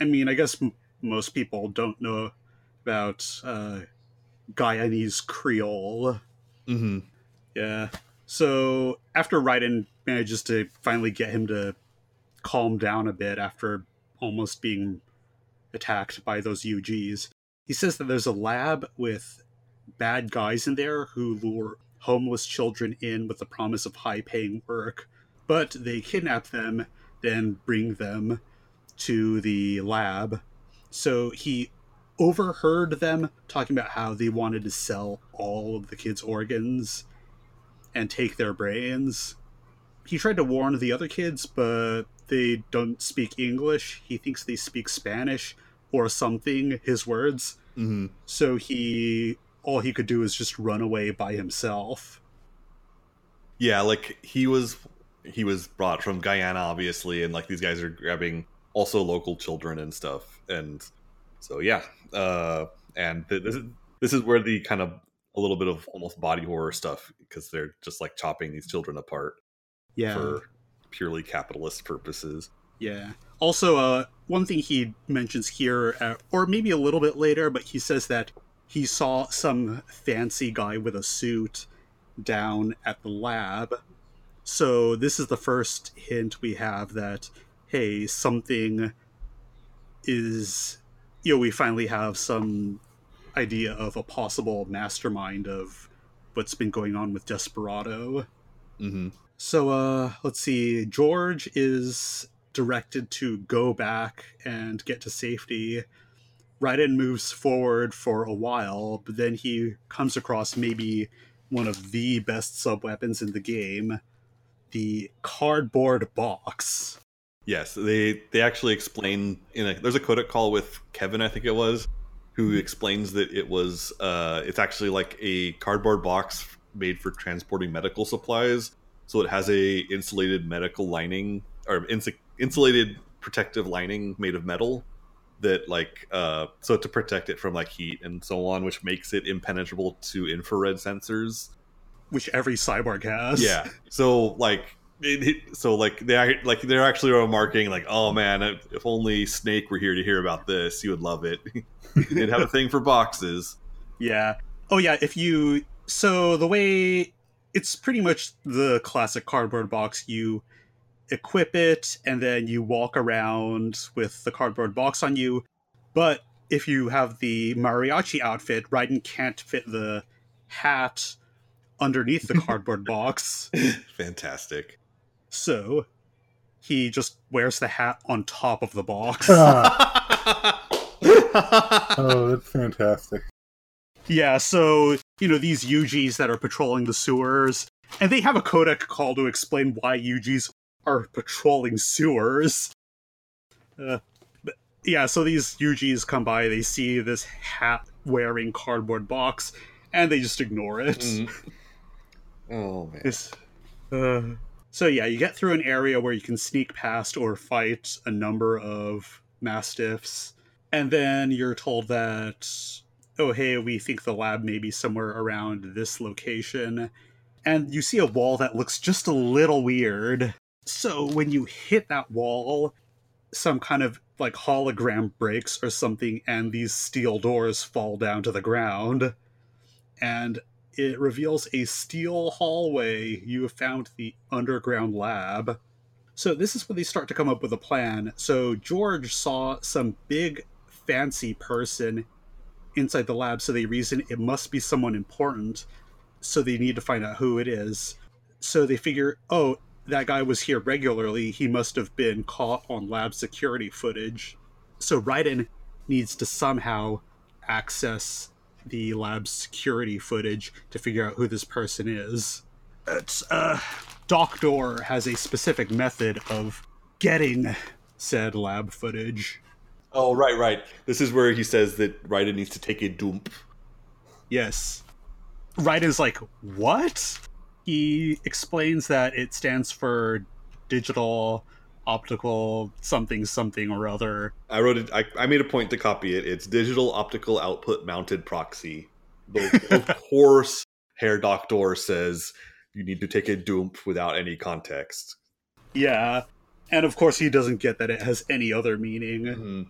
I mean, I guess m- most people don't know about uh, Guyanese Creole. hmm Yeah. So after Raiden manages to finally get him to calm down a bit after almost being attacked by those UGs, he says that there's a lab with bad guys in there who lure homeless children in with the promise of high paying work. But they kidnap them, then bring them to the lab. So he overheard them talking about how they wanted to sell all of the kids' organs and take their brains. He tried to warn the other kids, but they don't speak English. He thinks they speak Spanish or something, his words. hmm So he all he could do is just run away by himself. Yeah, like he was he was brought from Guyana, obviously, and like these guys are grabbing also local children and stuff, and so yeah, uh, and th- this is this is where the kind of a little bit of almost body horror stuff because they're just like chopping these children apart Yeah. for purely capitalist purposes. Yeah. Also, uh, one thing he mentions here, uh, or maybe a little bit later, but he says that he saw some fancy guy with a suit down at the lab. So this is the first hint we have that, hey, something is. You know, we finally have some idea of a possible mastermind of what's been going on with Desperado. hmm So uh let's see. George is directed to go back and get to safety. Raiden moves forward for a while, but then he comes across maybe one of the best sub weapons in the game, the cardboard box. Yes, they they actually explain in a there's a codec call with Kevin, I think it was, who explains that it was uh it's actually like a cardboard box made for transporting medical supplies. So it has a insulated medical lining or ins- insulated protective lining made of metal that like uh so to protect it from like heat and so on, which makes it impenetrable to infrared sensors. Which every cyborg has. Yeah. So like, it, it- so like they are- like they're actually remarking like, oh man, if only Snake were here to hear about this, he would love it. They'd have a thing for boxes. Yeah. Oh yeah, if you so the way it's pretty much the classic cardboard box you equip it and then you walk around with the cardboard box on you. But if you have the mariachi outfit, Raiden can't fit the hat underneath the cardboard box. Fantastic. So he just wears the hat on top of the box. Ah, oh, that's fantastic. Yeah, so, you know, these UGs that are patrolling the sewers, and they have a codec call to explain why UGs are patrolling sewers. Uh, but yeah, so these UGs come by, they see this hat wearing cardboard box, and they just ignore it. Mm. Oh man. This- uh, so yeah, you get through an area where you can sneak past or fight a number of mastiffs, and then you're told that, oh hey, we think the lab may be somewhere around this location, and you see a wall that looks just a little weird. So when you hit that wall, some kind of like hologram breaks or something, and these steel doors fall down to the ground, and it reveals a steel hallway. You have found the underground lab. So this is where they start to come up with a plan. So George saw some big fancy person inside the lab, so they reason it must be someone important. So they need to find out who it is. So they figure, oh, that guy was here regularly. He must have been caught on lab security footage. So Raiden needs to somehow access the lab security footage to figure out who this person is. It's uh Doctor has a specific method of getting said lab footage. Oh right, right. This is where he says that Raiden needs to take a dump. Yes. Raiden's like, what? He explains that it stands for digital optical something something or other. I wrote it. I, I made a point to copy it. It's digital optical output mounted proxy. But of course, Herr Doctor says you need to take a dump without any context. Yeah. And of course he doesn't get that it has any other meaning. Mhm.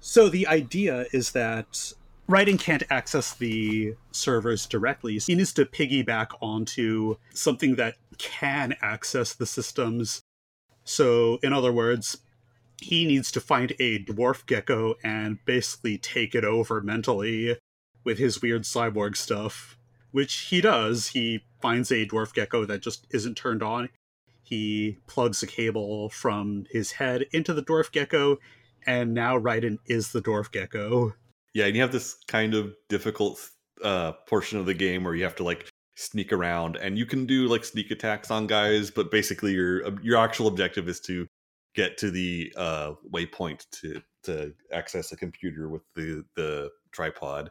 So the idea is that Raiden can't access the servers directly. He needs to piggyback onto something that can access the systems. So, in other words, he needs to find a dwarf gecko and basically take it over mentally with his weird cyborg stuff. Which he does. He finds a dwarf gecko that just isn't turned on. He plugs a cable from his head into the dwarf gecko and now Raiden is the dwarf gecko. Yeah, and you have this kind of difficult uh, portion of the game where you have to like sneak around, and you can do like sneak attacks on guys, but basically your your actual objective is to get to the uh, waypoint to to access a computer with the the tripod.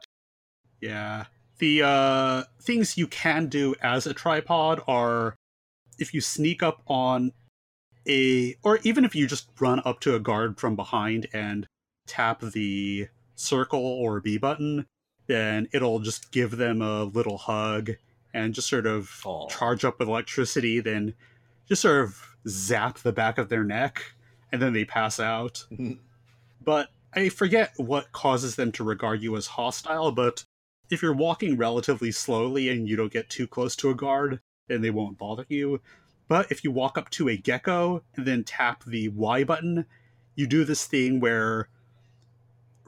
Yeah. The uh, things you can do as a tripod are if you sneak up on a, or even if you just run up to a guard from behind and tap the circle or B button, then it'll just give them a little hug and just sort of charge up with electricity, then just sort of zap the back of their neck, and then they pass out. but I forget what causes them to regard you as hostile, but if you're walking relatively slowly and you don't get too close to a guard, then they won't bother you. But if you walk up to a gecko and then tap the Y button, you do this thing where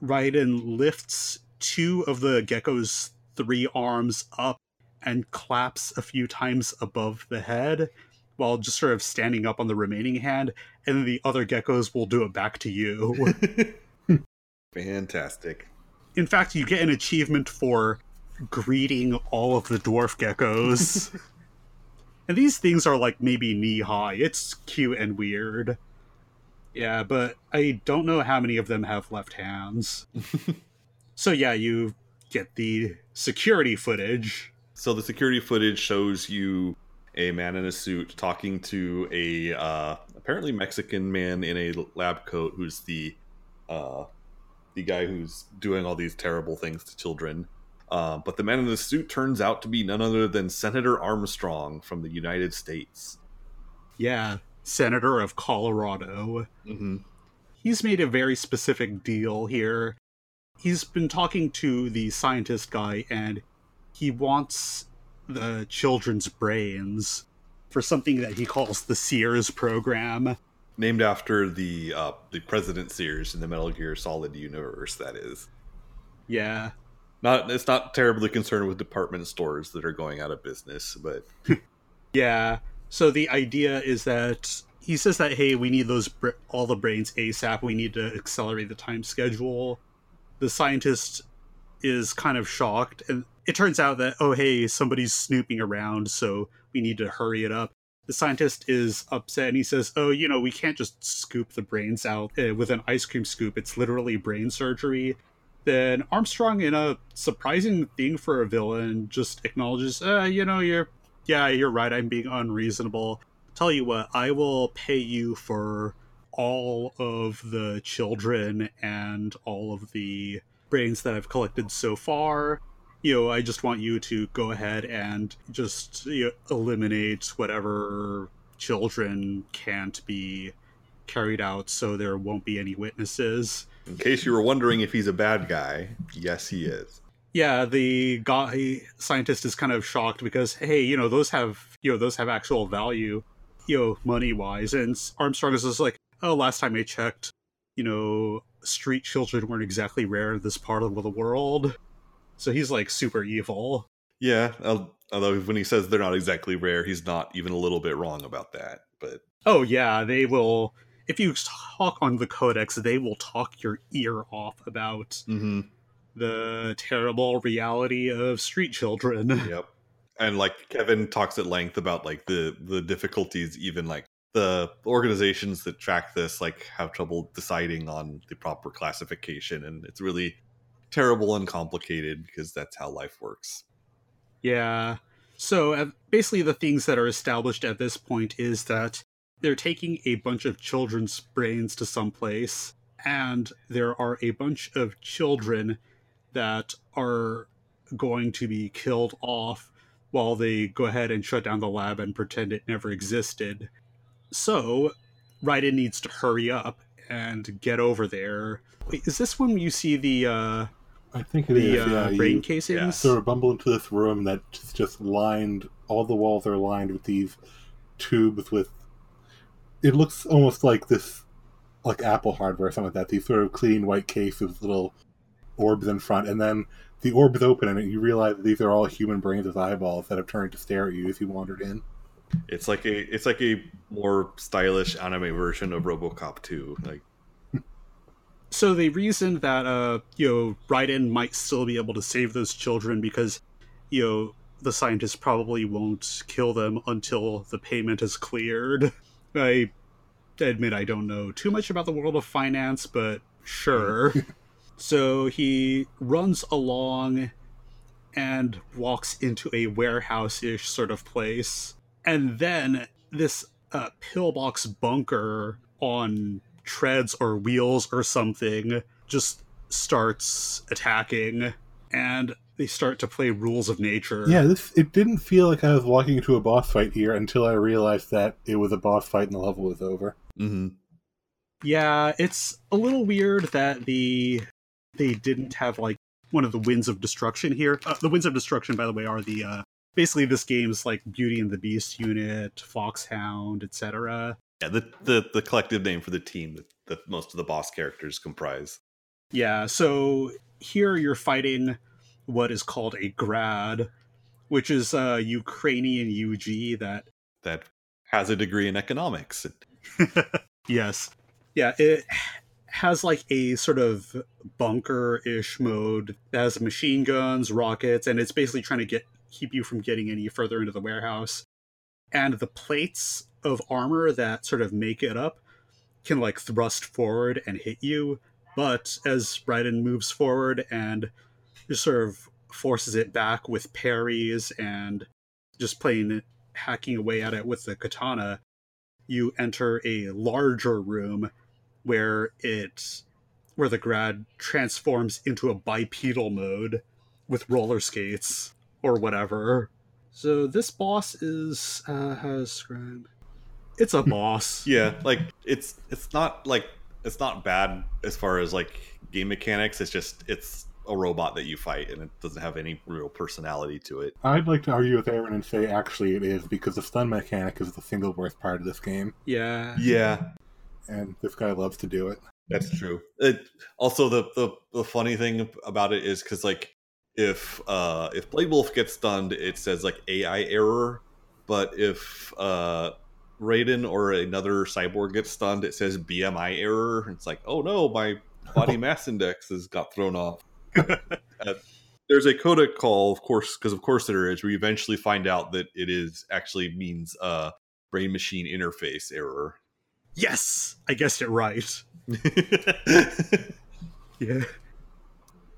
Raiden lifts two of the gecko's three arms up and claps a few times above the head while just sort of standing up on the remaining hand, and then the other geckos will do it back to you. Fantastic. In fact, you get an achievement for greeting all of the dwarf geckos. and these things are like maybe knee high. It's cute and weird. Yeah, but I don't know how many of them have left hands. so yeah, you get the security footage. So the security footage shows you a man in a suit talking to a uh, apparently Mexican man in a lab coat who's the uh, the guy who's doing all these terrible things to children. Uh, but the man in the suit turns out to be none other than Senator Armstrong from the United States. Yeah, Senator of Colorado. Mm-hmm. He's made a very specific deal here. He's been talking to the scientist guy, and he wants the children's brains for something that he calls the Sears program. Named after the uh, the President Sears in the Metal Gear Solid universe, that is. Yeah. Not it's not terribly concerned with department stores that are going out of business, but Yeah. So the idea is that he says that hey, we need those br- all the brains ASAP. We need to accelerate the time schedule. The scientist is kind of shocked, and it turns out that oh hey, somebody's snooping around, so we need to hurry it up. The scientist is upset and he says, "Oh, you know, we can't just scoop the brains out uh, with an ice cream scoop. It's literally brain surgery." Then Armstrong, in a surprising thing for a villain, just acknowledges, uh, "You know, you're yeah, you're right. I'm being unreasonable. Tell you what, I will pay you for all of the children and all of the brains that I've collected so far. You know, I just want you to go ahead and just you know, eliminate whatever children can't be carried out so there won't be any witnesses. in case you were wondering if he's a bad guy, yes, he is. Yeah the guy scientist is kind of shocked because hey you know those have you know those have actual value you know money wise and armstrong is just like oh last time i checked you know street children weren't exactly rare in this part of the world. So he's like super evil. Yeah, al- although when he says they're not exactly rare, he's not even a little bit wrong about that. But oh yeah they will if you talk on the codec they will talk your ear off about mm-hmm. The terrible reality of street children yep, and like Kevin talks at length about like the the difficulties, even like the organizations that track this like have trouble deciding on the proper classification, and it's really terrible and complicated because that's how life works. Yeah. So uh, basically, the things that are established at this point is that they're taking a bunch of children's brains to someplace, and there are a bunch of children that are going to be killed off while they go ahead and shut down the lab and pretend it never existed. So, Raiden needs to hurry up and get over there. Wait, is this when you see the uh, I think it is. the uh, yeah, brain you casings? sort of bumble into this room that's just lined. All the walls are lined with these tubes with. It looks almost like this, like Apple hardware or something like that. These sort of clean white cases with little orbs in front, and then the orbs open, and you realize these are all human brains with eyeballs that have turned to stare at you as you wandered in. It's like a it's like a more stylish anime version of RoboCop 2. Like so they reasoned that uh you know Raiden might still be able to save those children because you know the scientists probably won't kill them until the payment is cleared. I admit I don't know too much about the world of finance, but sure. so he runs along and walks into a warehouse-ish sort of place. And then this uh, pillbox bunker on treads or wheels or something just starts attacking. and they start to play rules of nature. Yeah, this it didn't feel like I was walking into a boss fight here until I realized that it was a boss fight and the level was over. Mm-hmm. Yeah, it's a little weird that the they didn't have like one of the winds of destruction here. Uh, the winds of destruction, by the way, are the uh, basically this game's like Beauty and the Beast unit, Foxhound, etc. Yeah, the, the the collective name for the team that, most of the boss characters comprise. Yeah, so here you're fighting what is called a grad, which is a Ukrainian UG that That has a degree in economics. yes. Yeah, it has like a sort of bunker-ish mode that has machine guns, rockets, and it's basically trying to get keep you from getting any further into the warehouse. And the plates of armor that sort of make it up can like thrust forward and hit you, but as Raiden moves forward and just sort of forces it back with parries and just playing hacking away at it with the katana, you enter a larger room where it where the grad transforms into a bipedal mode with roller skates or whatever. So this boss is uh how to describe it's a boss. Yeah, like it's it's not like it's not bad as far as like game mechanics. It's just it's a robot that you fight and it doesn't have any real personality to it. I'd like to argue with Aaron and say actually it is because the stun mechanic is the single worst part of this game, Yeah. Yeah, and this guy loves to do it. that's true. It also the the, the funny thing about it is because like if uh if Blade Wolf gets stunned, it says like AI error, but if uh Raiden or another cyborg gets stunned, it says BMI error. It's like, oh no, my body mass index has got thrown off. Uh, there's a codec call, of course, because of course there is. We eventually find out that it is actually means uh, brain machine interface error. Yes, I guessed it right. Yeah.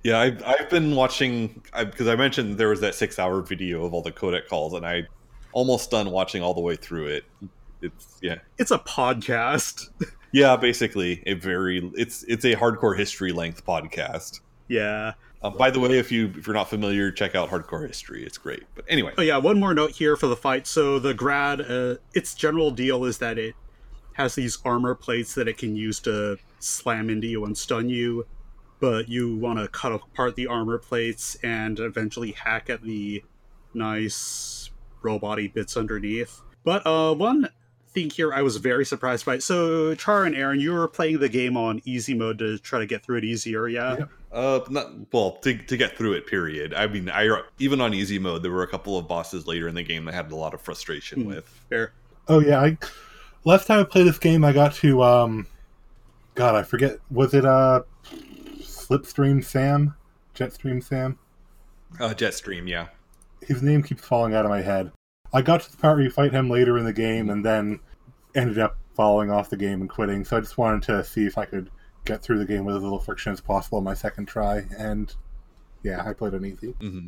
yeah, I've, I've been watching because I, mentioned there was that six hour video of all the codec calls, and I almost done watching all the way through it. It's yeah, It's a podcast. yeah, basically a very it's it's a hardcore history length podcast. yeah. Um, by the way, if you if you're not familiar, check out Hardcore History. It's great. But anyway, Oh yeah, one more note here for the fight. So the grad, uh, its general deal is that it has these armor plates that it can use to slam into you and stun you, but you want to cut apart the armor plates and eventually hack at the nice robot-y bits underneath. But uh, one thing here I was very surprised by. So Char and Aaron, you were playing the game on easy mode to try to get through it easier, yeah? Yep. uh, not well to to get through it. Period. I mean, I even on easy mode, there were a couple of bosses later in the game that I had a lot of frustration Hmm. with. Fair. Oh yeah, I last time I played this game, I got to um, God, I forget. Was it uh, Slipstream Sam, Jetstream Sam? Uh, Jetstream, yeah. His name keeps falling out of my head. I got to the part where you fight him later in the game, and then ended up falling off the game and quitting. So I just wanted to see if I could get through the game with as little friction as possible on my second try. And yeah, I played on easy. hmm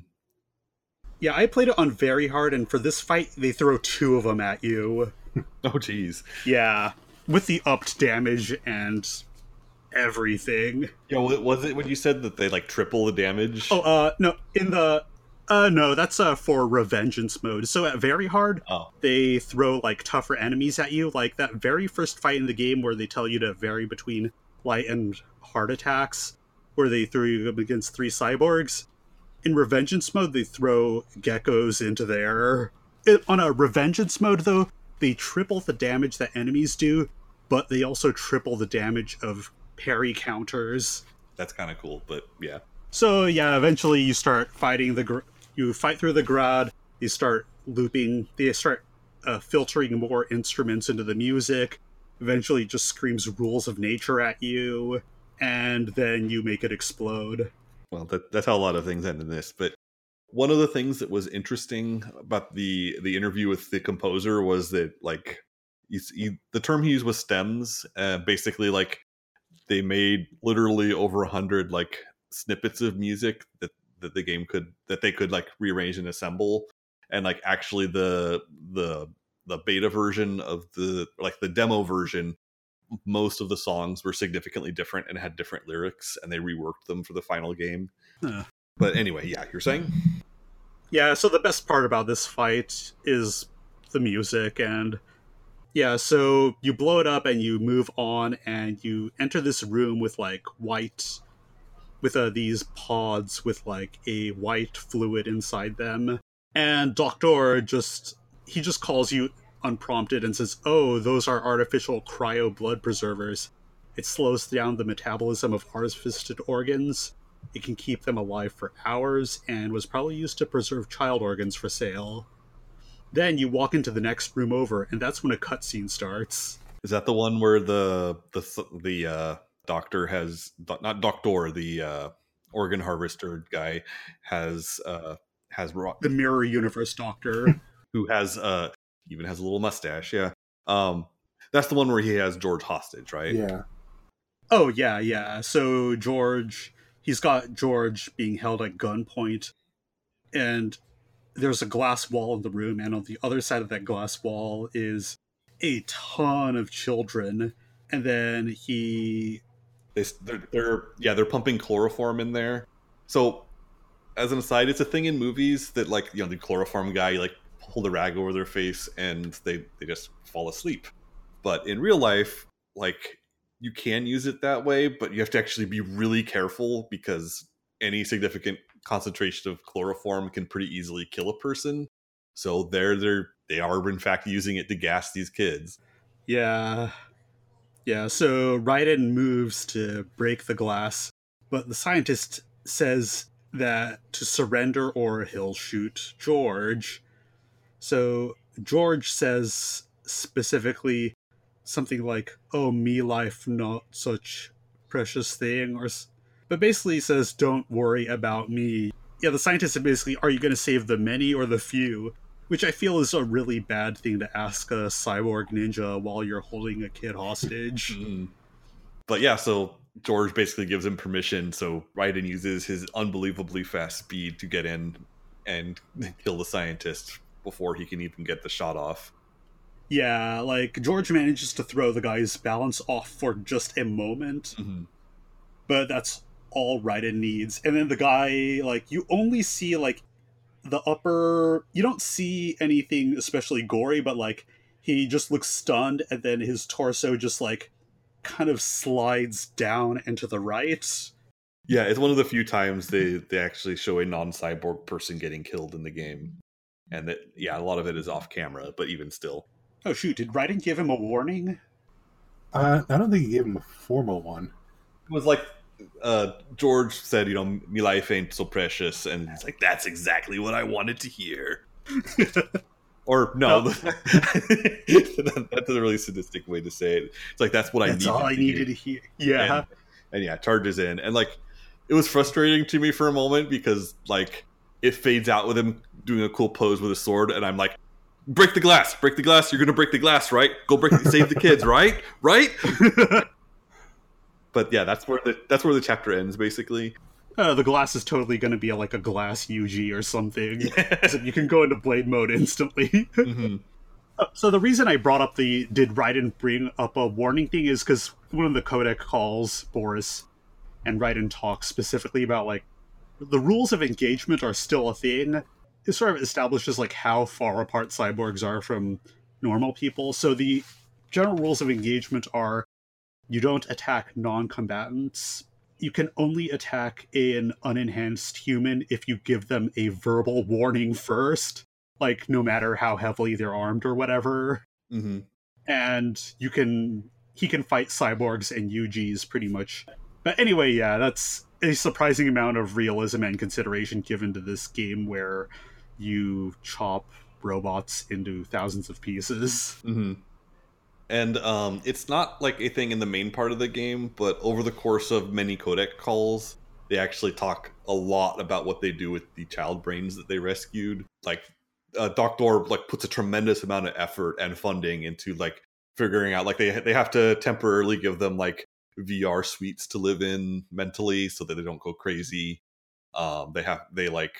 Yeah, I played it on very hard, and for this fight, they throw two of them at you. Oh, jeez. Yeah, with the upped damage and everything. Yeah, wa- was it when you said that they like triple the damage? Oh, uh, no, in the. Uh, no, that's uh, for revengeance mode. So at very hard, Oh. they throw like tougher enemies at you. Like that very first fight in the game where they tell you to vary between light and hard attacks, where they throw you up against three cyborgs. In revengeance mode, they throw Gekkos into there. It, on a revengeance mode, though, they triple the damage that enemies do, but they also triple the damage of parry counters. That's kind of cool, but yeah. So yeah, eventually you start fighting the gr- you fight through the grad. You start looping. They start uh, filtering more instruments into the music. Eventually, it just screams rules of nature at you, and then you make it explode. Well, that, that's how a lot of things end in this. But one of the things that was interesting about the the interview with the composer was that like he's, he, the term he used was stems. Uh, basically, like they made literally over a hundred like snippets of music that that the game could that they could like rearrange and assemble, and like actually the the the beta version of the like the demo version most of the songs were significantly different and had different lyrics and they reworked them for the final game Huh. But anyway, yeah, you're saying? Yeah, so the best part about this fight is the music and yeah, so you blow it up and you move on and you enter this room with like white with uh, these pods with like a white fluid inside them. And Doctor just he just calls you unprompted and says, "Oh, those are artificial cryo blood preservers. It slows down the metabolism of harvested organs. It can keep them alive for hours and was probably used to preserve child organs for sale." Then you walk into the next room over, and that's when a cutscene starts. Is that the one where the the the uh, doctor has not doctor the uh, organ harvester guy has uh, has the mirror universe doctor who has uh even has a little mustache. Yeah, um, that's the one where he has George hostage, right? Yeah. Oh yeah, yeah. So George, he's got George being held at gunpoint, and there's a glass wall in the room, and on the other side of that glass wall is a ton of children. And then he, they, they're, they're yeah, they're pumping chloroform in there. So, as an aside, it's a thing in movies that like you know the chloroform guy, like hold a rag over their face and they they just fall asleep. But in real life, like you can use it that way, but you have to actually be really careful because any significant concentration of chloroform can pretty easily kill a person. So they're they're they are in fact using it to gas these kids. Yeah. Yeah, so Raiden moves to break the glass, but the scientist says that to surrender or he'll shoot George. So George says specifically something like, "Oh, me life not such precious thing," or but basically says, "Don't worry about me." Yeah, the scientists are basically, "Are you going to save the many or the few?" Which I feel is a really bad thing to ask a cyborg ninja while you're holding a kid hostage. Mm. But yeah, so George basically gives him permission. So Raiden uses his unbelievably fast speed to get in and kill the scientist before he can even get the shot off. Yeah, like George manages to throw the guy's balance off for just a moment, mm-hmm. but that's all Raiden needs. And then the guy, like, you only see like the upper. You don't see anything especially gory, but like he just looks stunned, and then his torso just like kind of slides down and to the right. Yeah, it's one of the few times they they actually show a non-cyborg person getting killed in the game, and that yeah, a lot of it is off camera, but even still. Oh shoot! Did Raiden give him a warning? Uh, I don't think he gave him a formal one. It was like uh, George said, you know, "My life ain't so precious," and it's like that's exactly what I wanted to hear. or no, no. that's a really sadistic way to say it. It's like that's what that's I needed. all I to needed hear. to hear. Yeah, and, and yeah, charges in, and like it was frustrating to me for a moment because like it fades out with him doing a cool pose with a sword, and I'm like, break the glass, break the glass. You're gonna break the glass, right? Go break, save the kids, right? Right? but yeah, that's where the that's where the chapter ends, basically. Uh, the glass is totally going to be like a glass UG or something. Yeah. So you can go into blade mode instantly. mm-hmm. uh, so the reason I brought up the did Raiden bring up a warning thing is because one of the codec calls Boris, and Raiden talks specifically about like the rules of engagement are still a thing. It sort of establishes like how far apart cyborgs are from normal people. So the general rules of engagement are you don't attack non-combatants you can only attack an unenhanced human if you give them a verbal warning first like no matter how heavily they're armed or whatever mm-hmm. and you can he can fight cyborgs and ugs pretty much but anyway yeah that's a surprising amount of realism and consideration given to this game where you chop robots into thousands of pieces mm-hmm and um, it's not like a thing in the main part of the game, but over the course of many codec calls, they actually talk a lot about what they do with the child brains that they rescued. Like, uh, Doctor like puts a tremendous amount of effort and funding into like figuring out like they they have to temporarily give them like VR suites to live in mentally so that they don't go crazy. Um, they have they like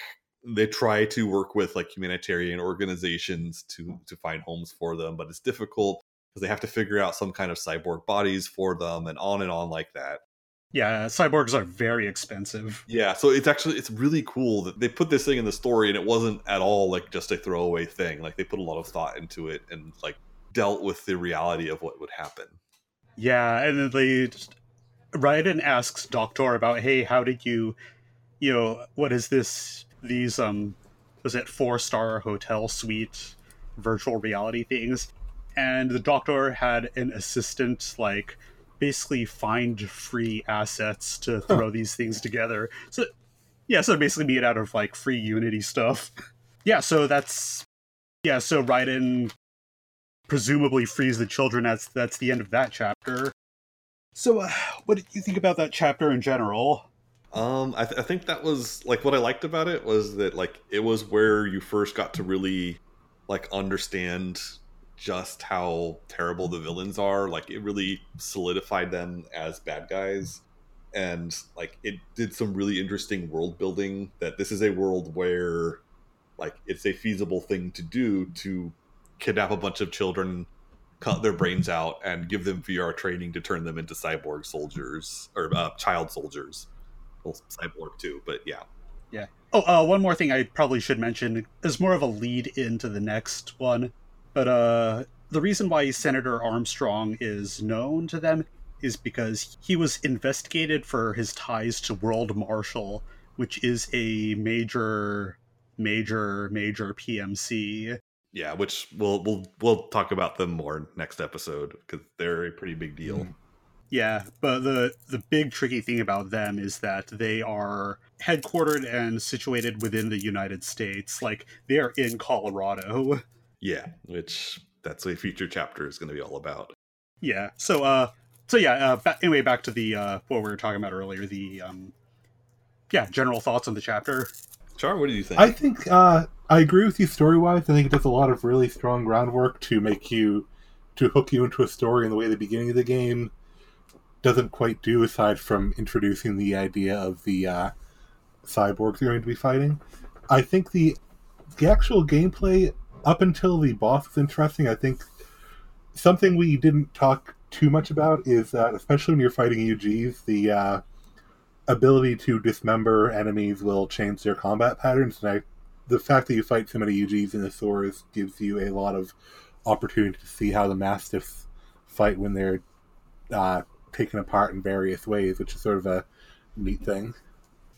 they try to work with like humanitarian organizations to to find homes for them, but it's difficult because they have to figure out some kind of cyborg bodies for them and on and on like that. Yeah, cyborgs are very expensive. Yeah, so it's actually it's really cool that they put this thing in the story and it wasn't at all like just a throwaway thing. Like they put a lot of thought into it and like dealt with the reality of what would happen. Yeah, and then they just Raiden asks Doctor about, hey, how did you you know, what is this these um was it four star hotel suite virtual reality things? And the doctor had an assistant like basically find free assets to throw these things together. So yeah, so basically made out of like free Unity stuff. yeah, so that's yeah, so Raiden presumably frees the children. That's that's the end of that chapter. So, uh, what did you think about that chapter in general? Um, I, th- I think that was like what I liked about it was that like it was where you first got to really like understand just how terrible the villains are. Like it really solidified them as bad guys. And like it did some really interesting world building that this is a world where like it's a feasible thing to do to kidnap a bunch of children, cut their brains out, and give them VR training to turn them into cyborg soldiers or uh, child soldiers. Well, cyborg too, but yeah. Yeah. Oh, uh, one more thing I probably should mention is more of a lead into the next one. But uh, the reason why Senator Armstrong is known to them is because he was investigated for his ties to World Marshal, which is a major, major, major PMC. Yeah, which we'll we'll we'll talk about them more next episode because they're a pretty big deal. Mm. Yeah, but the the big tricky thing about them is that they are headquartered and situated within the United States. Like they are in Colorado. Yeah, which that's a future chapter is going to be all about. Yeah. So uh so yeah, uh ba- anyway back to the uh what we were talking about earlier, the um yeah, general thoughts on the chapter. Char, what do you think? I think uh I agree with you story wise. I think it does a lot of really strong groundwork to make you to hook you into a story in the way the beginning of the game doesn't quite do aside from introducing the idea of the uh, cyborgs you're going to be fighting. I think the the actual gameplay up until the boss is interesting. I think something we didn't talk too much about is that, especially when you're fighting UGs, the uh, ability to dismember enemies will change their combat patterns. And I, the fact that you fight so many UGs in the Source gives you a lot of opportunity to see how the Mastiffs fight when they're uh, taken apart in various ways, which is sort of a neat thing.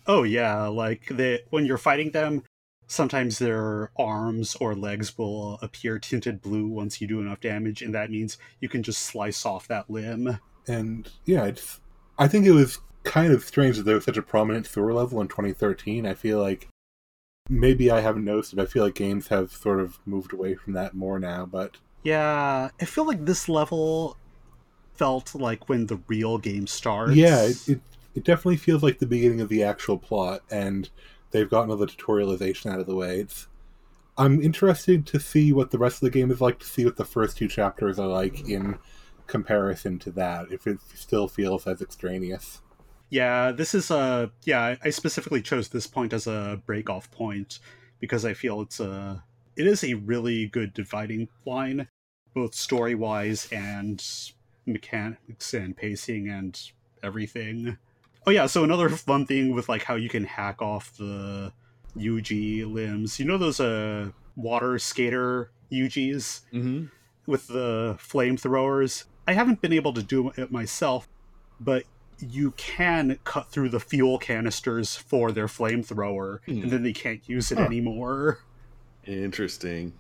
Oh yeah, like the when you're fighting them, sometimes their arms or legs will appear tinted blue once you do enough damage, and that means you can just slice off that limb. And yeah, it's I think it was kind of strange that there was such a prominent Thor level in 2013. I feel like maybe I haven't noticed it. I feel like games have sort of moved away from that more now, but yeah, I feel like this level felt like when the real game starts. Yeah, it, it, it definitely feels like the beginning of the actual plot, and they've gotten all the tutorialization out of the way. It's I'm interested to see what the rest of the game is like, to see what the first two chapters are like in comparison to that, if it still feels as extraneous. Yeah, this is a yeah. I specifically chose this point as a break off point because I feel it's a it is a really good dividing line, both story wise and mechanics and pacing and everything. Oh yeah, so another fun thing with like how you can hack off the UG limbs. You know those uh water skater UGs mm-hmm. with the flamethrowers. I haven't been able to do it myself, but you can cut through the fuel canisters for their flamethrower, mm. and then they can't use it huh. anymore. Interesting.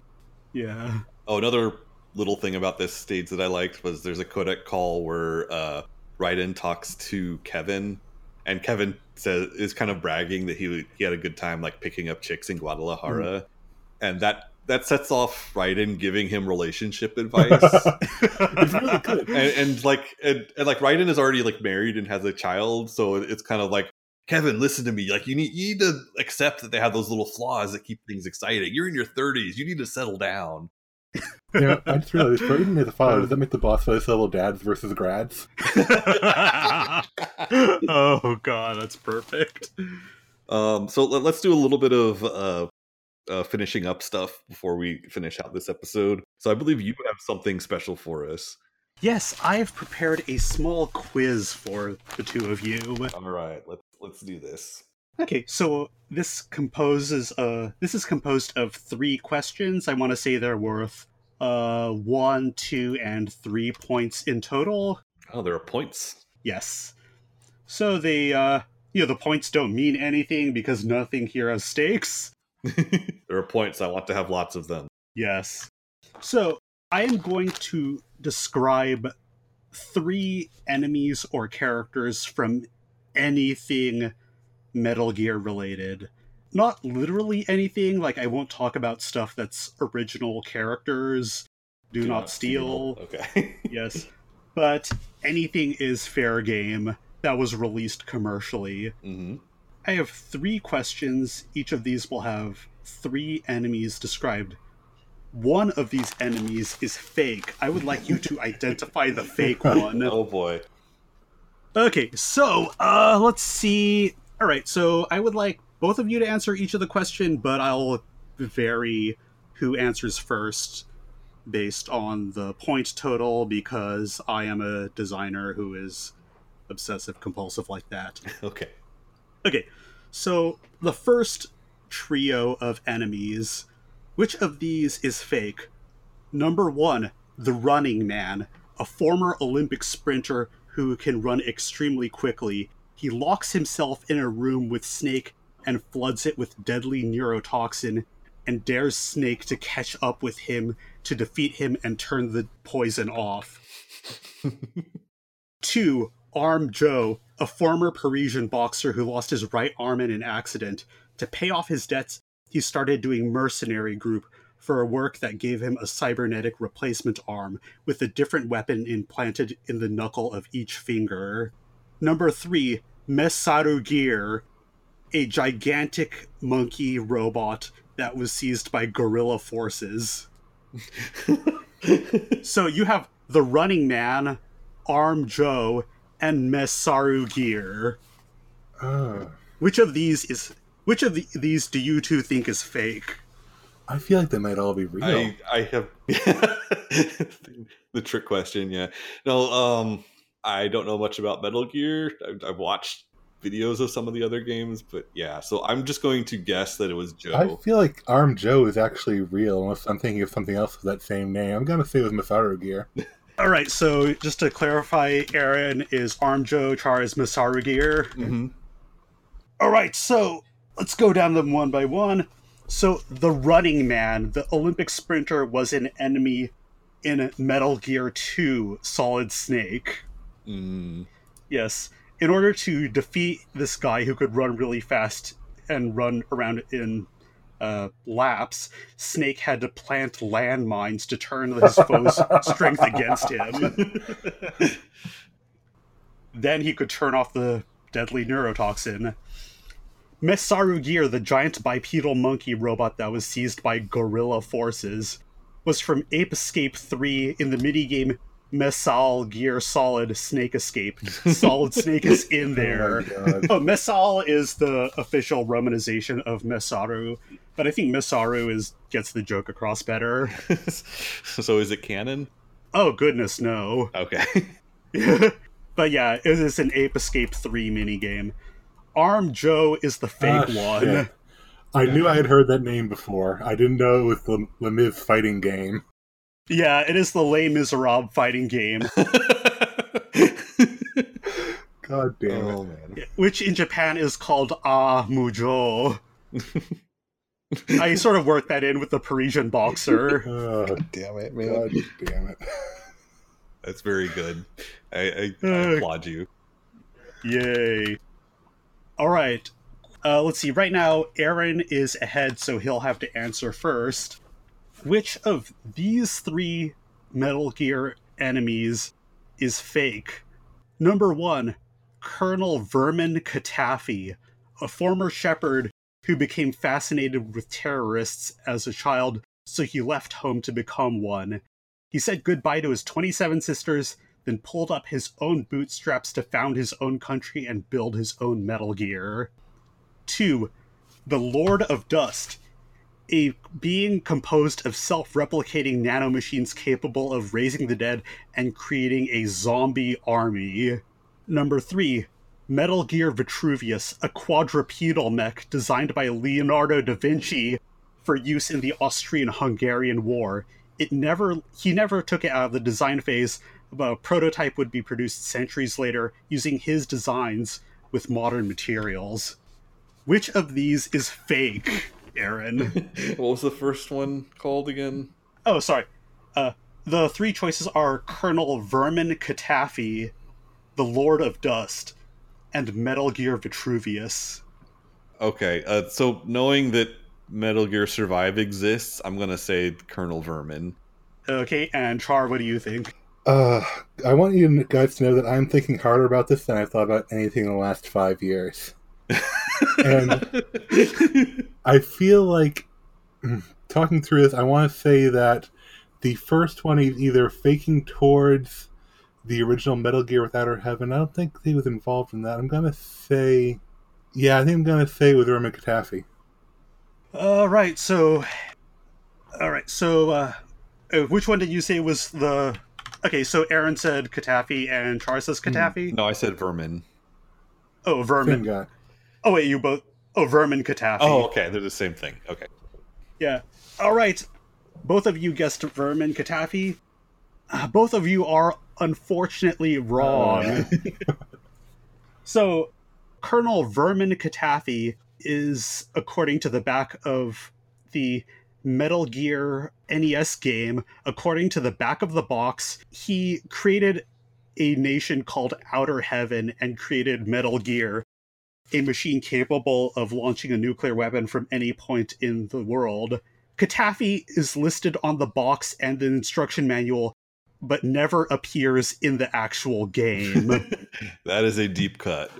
Yeah. Oh, another little thing about this stage that I liked was there's a codec call where uh, Raiden talks to Kevin, and Kevin says is kind of bragging that he he had a good time like picking up chicks in Guadalajara, mm. and that that sets off Raiden giving him relationship advice. it's really good, and, and like and, and, like Raiden is already like married and has a child, so it's kind of like. Kevin, listen to me. Like you need you need to accept that they have those little flaws that keep things exciting. You're in your 30s. You need to settle down yeah, I just realized Raiden is a father. Does that make the boss fight level dads versus grads? oh god, that's perfect. Um, so let, us do a little bit of uh, uh, finishing up stuff before we finish out this episode. So I believe you have something special for us. Yes, I have prepared a small quiz for the two of you. All right, let's let's do this. Okay, so this composes uh this is composed of three questions. I want to say they're worth uh one, two, and three points in total. Oh, there are points. Yes. So they uh you know the points don't mean anything because nothing here has stakes. there are points. I want to have lots of them. Yes. So I am going to describe three enemies or characters from anything Metal Gear related. Not literally anything, like I won't talk about stuff that's original characters. Do, not, steal. Okay. yes. But anything is fair game that was released commercially. hmm I have three questions. Each of these will have three enemies described. One of these enemies is fake. I would like you to identify the fake one. Oh boy. Okay, so uh let's see. All right, so I would like both of you to answer each of the question, but I'll vary who answers first based on the point total because I am a designer who is obsessive compulsive like that. Okay. Okay, so the first trio of enemies, which of these is fake? Number one, the Running Man, a former Olympic sprinter who can run extremely quickly. He locks himself in a room with Snake and floods it with deadly neurotoxin and dares Snake to catch up with him to defeat him and turn the poison off. Two, Arm Joe, a former Parisian boxer who lost his right arm in an accident. To pay off his debts, he started doing mercenary group for a work that gave him a cybernetic replacement arm with a different weapon implanted in the knuckle of each finger. Number three, Messaru Gear, a gigantic monkey robot that was seized by guerrilla forces. so you have the Running Man, Arm Joe, and Messaru Gear. Uh, Which of these is which of the, these do you two think is fake? I feel like they might all be real. I I have the trick question. Yeah. No. Um. I don't know much about Metal Gear. I've, I've watched videos of some of the other games, but yeah. So I'm just going to guess that it was Joe. I feel like Arm Joe is actually real, unless I'm thinking of something else with that same name. I'm gonna say it was Masaru Gear. All right, so just to clarify, Aaron is Arm Joe, Char is Masaru Gear. hmm All right, so let's go down them one by one. So the Running Man, the Olympic sprinter, was an enemy in Metal Gear 2 Solid Snake. Mm. Yes. In order to defeat this guy who could run really fast and run around in uh, laps, Snake had to plant landmines to turn his foe's strength against him. then he could turn off the deadly neurotoxin. Messaru Gear, the giant bipedal monkey robot that was seized by guerrilla forces, was from Ape Escape 3 in the minigame Messal Gear Solid Snake Escape. Solid Snake is in there. Oh. Oh, Messal is the official romanization of Messaru, but I think Messaru is gets the joke across better. so is it canon? Oh goodness, no. Okay. but yeah, it is an Ape Escape 3 minigame. Arm Joe is the fake Ah, one. shit. I knew I had heard that name before. I didn't know it was the Les Mis fighting game. Yeah, it is the Les Miserables fighting game, God damn it. oh man. which in Japan is called Ah Mujo. I sort of worked that in with the Parisian boxer. Oh, Damn it, God damn it. That's very good. I, I, I Uh, applaud you. Yay. All right. Uh, let's see. Right now, Aaron is ahead, so he'll have to answer first. Which of these three Metal Gear enemies is fake? Number one, Colonel Vermin CaTaffy, a former shepherd who became fascinated with terrorists as a child, so he left home to become one. He said goodbye to his 27 sisters, then pulled up his own bootstraps to found his own country and build his own Metal Gear. 2. The Lord of Dust. A being composed of self-replicating nanomachines capable of raising the dead and creating a zombie army. Number three, Metal Gear Vitruvius, a quadrupedal mech designed by Leonardo da Vinci for use in the Austrian-Hungarian War. It never he never took it out of the design phase, but a prototype would be produced centuries later using his designs with modern materials. Which of these is fake, Aaron? what was the first one called again? oh, sorry. Uh, the three choices are Colonel Vermin CaTaffy, the Lord of Dust, and Metal Gear Vitruvius. Okay, uh, so knowing that Metal Gear Survive exists, I'm gonna say Colonel Vermin. Okay, and Char, what do you think? Uh, I want you guys to know that I'm thinking harder about this than I've thought about anything in the last five years. and I feel like talking through this, I want to say that the first one is either faking towards the original Metal Gear with Outer Heaven. I don't think he was involved in that. I'm gonna say, yeah, I think I'm gonna say with Roman CaTaffy. All right, so, all right, so, uh, uh, which one did you say was the? Okay, so Aaron said CaTaffy and Char says CaTaffy. no, I said Vermin. Oh, Same Vermin. guy. Oh wait, you both. Oh, Vermin CaTaffy. Oh, okay, they're the same thing. Okay. Yeah. All right. Both of you guessed Vermin CaTaffy. Uh, both of you are unfortunately wrong. so, Colonel Vermin CaTaffy is, according to the back of the Metal Gear NES game, according to the back of the box, he created a nation called Outer Heaven and created Metal Gear, a machine capable of launching a nuclear weapon from any point in the world. CaTaffy is listed on the box and the instruction manual, but never appears in the actual game, that is a deep cut.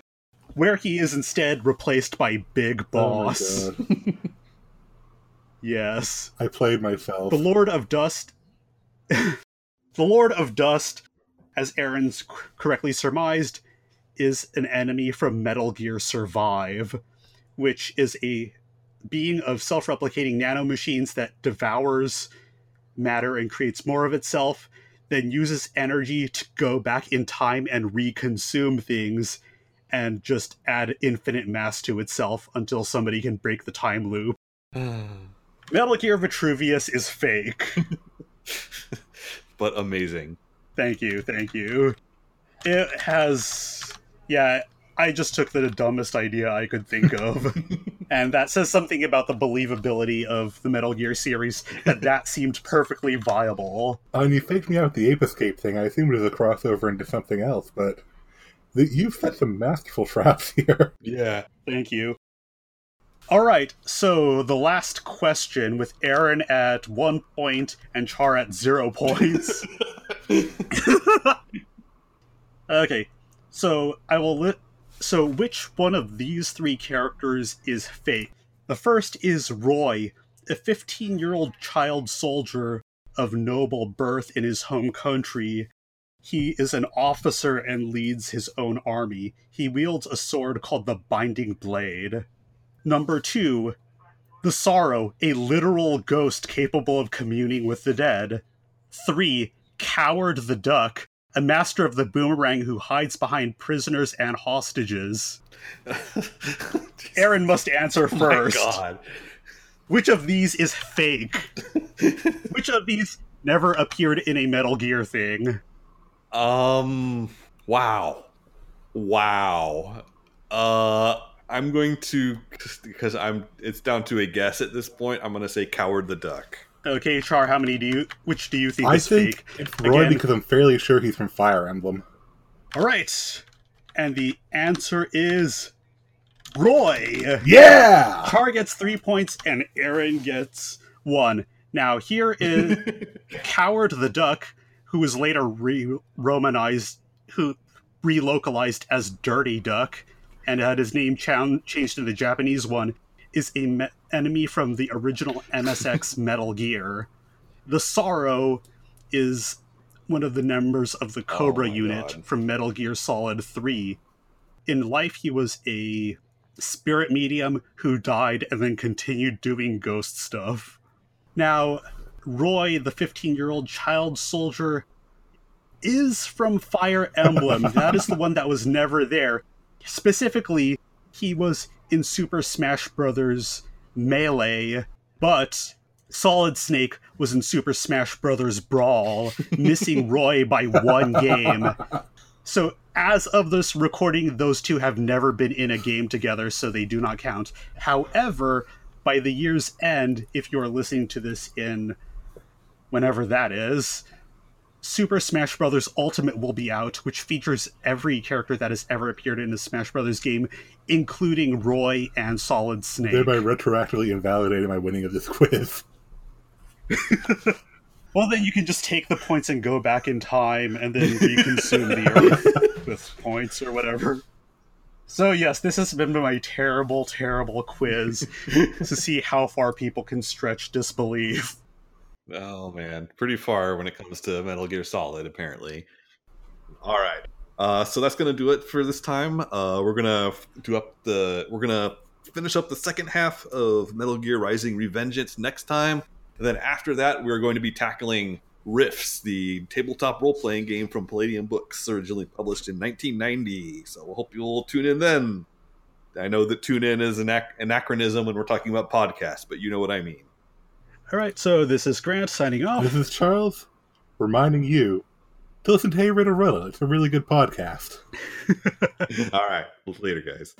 where he is instead replaced by Big oh Boss. Oh yes. I played myself. The Lord of Dust. the Lord of Dust, as Aaron's correctly surmised, is an enemy from Metal Gear Survive, which is a being of self replicating nanomachines that devours matter and creates more of itself, then uses energy to go back in time and reconsume things and just add infinite mass to itself until somebody can break the time loop. Metal Gear Vitruvius is fake. but amazing. Thank you, thank you. It has. Yeah, I just took the dumbest idea I could think of. and that says something about the believability of the Metal Gear series, that that seemed perfectly viable. And you faked me out with the Ape Escape thing. I assumed it was a crossover into something else, but the, you've set some masterful traps here. Yeah. Thank you. All right, so the last question with Aaron at one point and Char at zero points. okay, so I will li- So, which one of these three characters is fake? The first is Roy, a 15 year old child soldier of noble birth in his home country. He is an officer and leads his own army. He wields a sword called the Binding Blade. Number two, the Sorrow, a literal ghost capable of communing with the dead. Three, Coward the Duck, a master of the boomerang who hides behind prisoners and hostages. Aaron must answer Oh first. My God. Which of these is fake? Which of these never appeared in a Metal Gear thing? Um. Wow. Wow. Uh. I'm going to because I'm. It's down to a guess at this point. I'm going to say Coward the Duck. Okay, Char, how many do you? Which do you think I is think fake? it's Roy Again. because I'm fairly sure he's from Fire Emblem. All right, and the answer is Roy. Yeah! Char gets three points and Aaron gets one. Now here is Coward the Duck, who was later re-romanized, who relocalized as Dirty Duck, and had his name chan- changed to the Japanese one, is a me- enemy from the original MSX Metal Gear. The Sorrow is one of the members of the Cobra oh my unit God. from Metal Gear Solid 3. In life, he was a spirit medium who died and then continued doing ghost stuff. Now, Roy, the 15 year old child soldier, is from Fire Emblem. that is the one that was never there. Specifically, he was in Super Smash Bros. Melee, but Solid Snake was in Super Smash Bros. Brawl, missing Roy by one game. So, as of this recording, those two have never been in a game together, so they do not count. However, by the year's end, if you're listening to this in whenever that is, Super Smash Bros. Ultimate will be out, which features every character that has ever appeared in a Smash Bros. game, including Roy and Solid Snake. Thereby retroactively invalidating my winning of this quiz. well, then you can just take the points and go back in time and then reconsume the Earth with points or whatever. So, yes, this has been my terrible, terrible quiz to see how far people can stretch disbelief. Oh man, pretty far when it comes to Metal Gear Solid, apparently. All right, uh, so that's gonna do it for this time. Uh, we're gonna do up the. We're gonna finish up the second half of Metal Gear Rising: Revengeance next time, and then after that, we're going to be tackling Rifts, the tabletop role-playing game from Palladium Books, originally published in 1990. So we'll hope you'll tune in then. I know that tune in is an ac- anachronism when we're talking about podcasts, but you know what I mean. All right, so this is Grant signing off. This is Charles reminding you to listen to Hey Riddle Riddle. It's a really good podcast. All right, later, guys.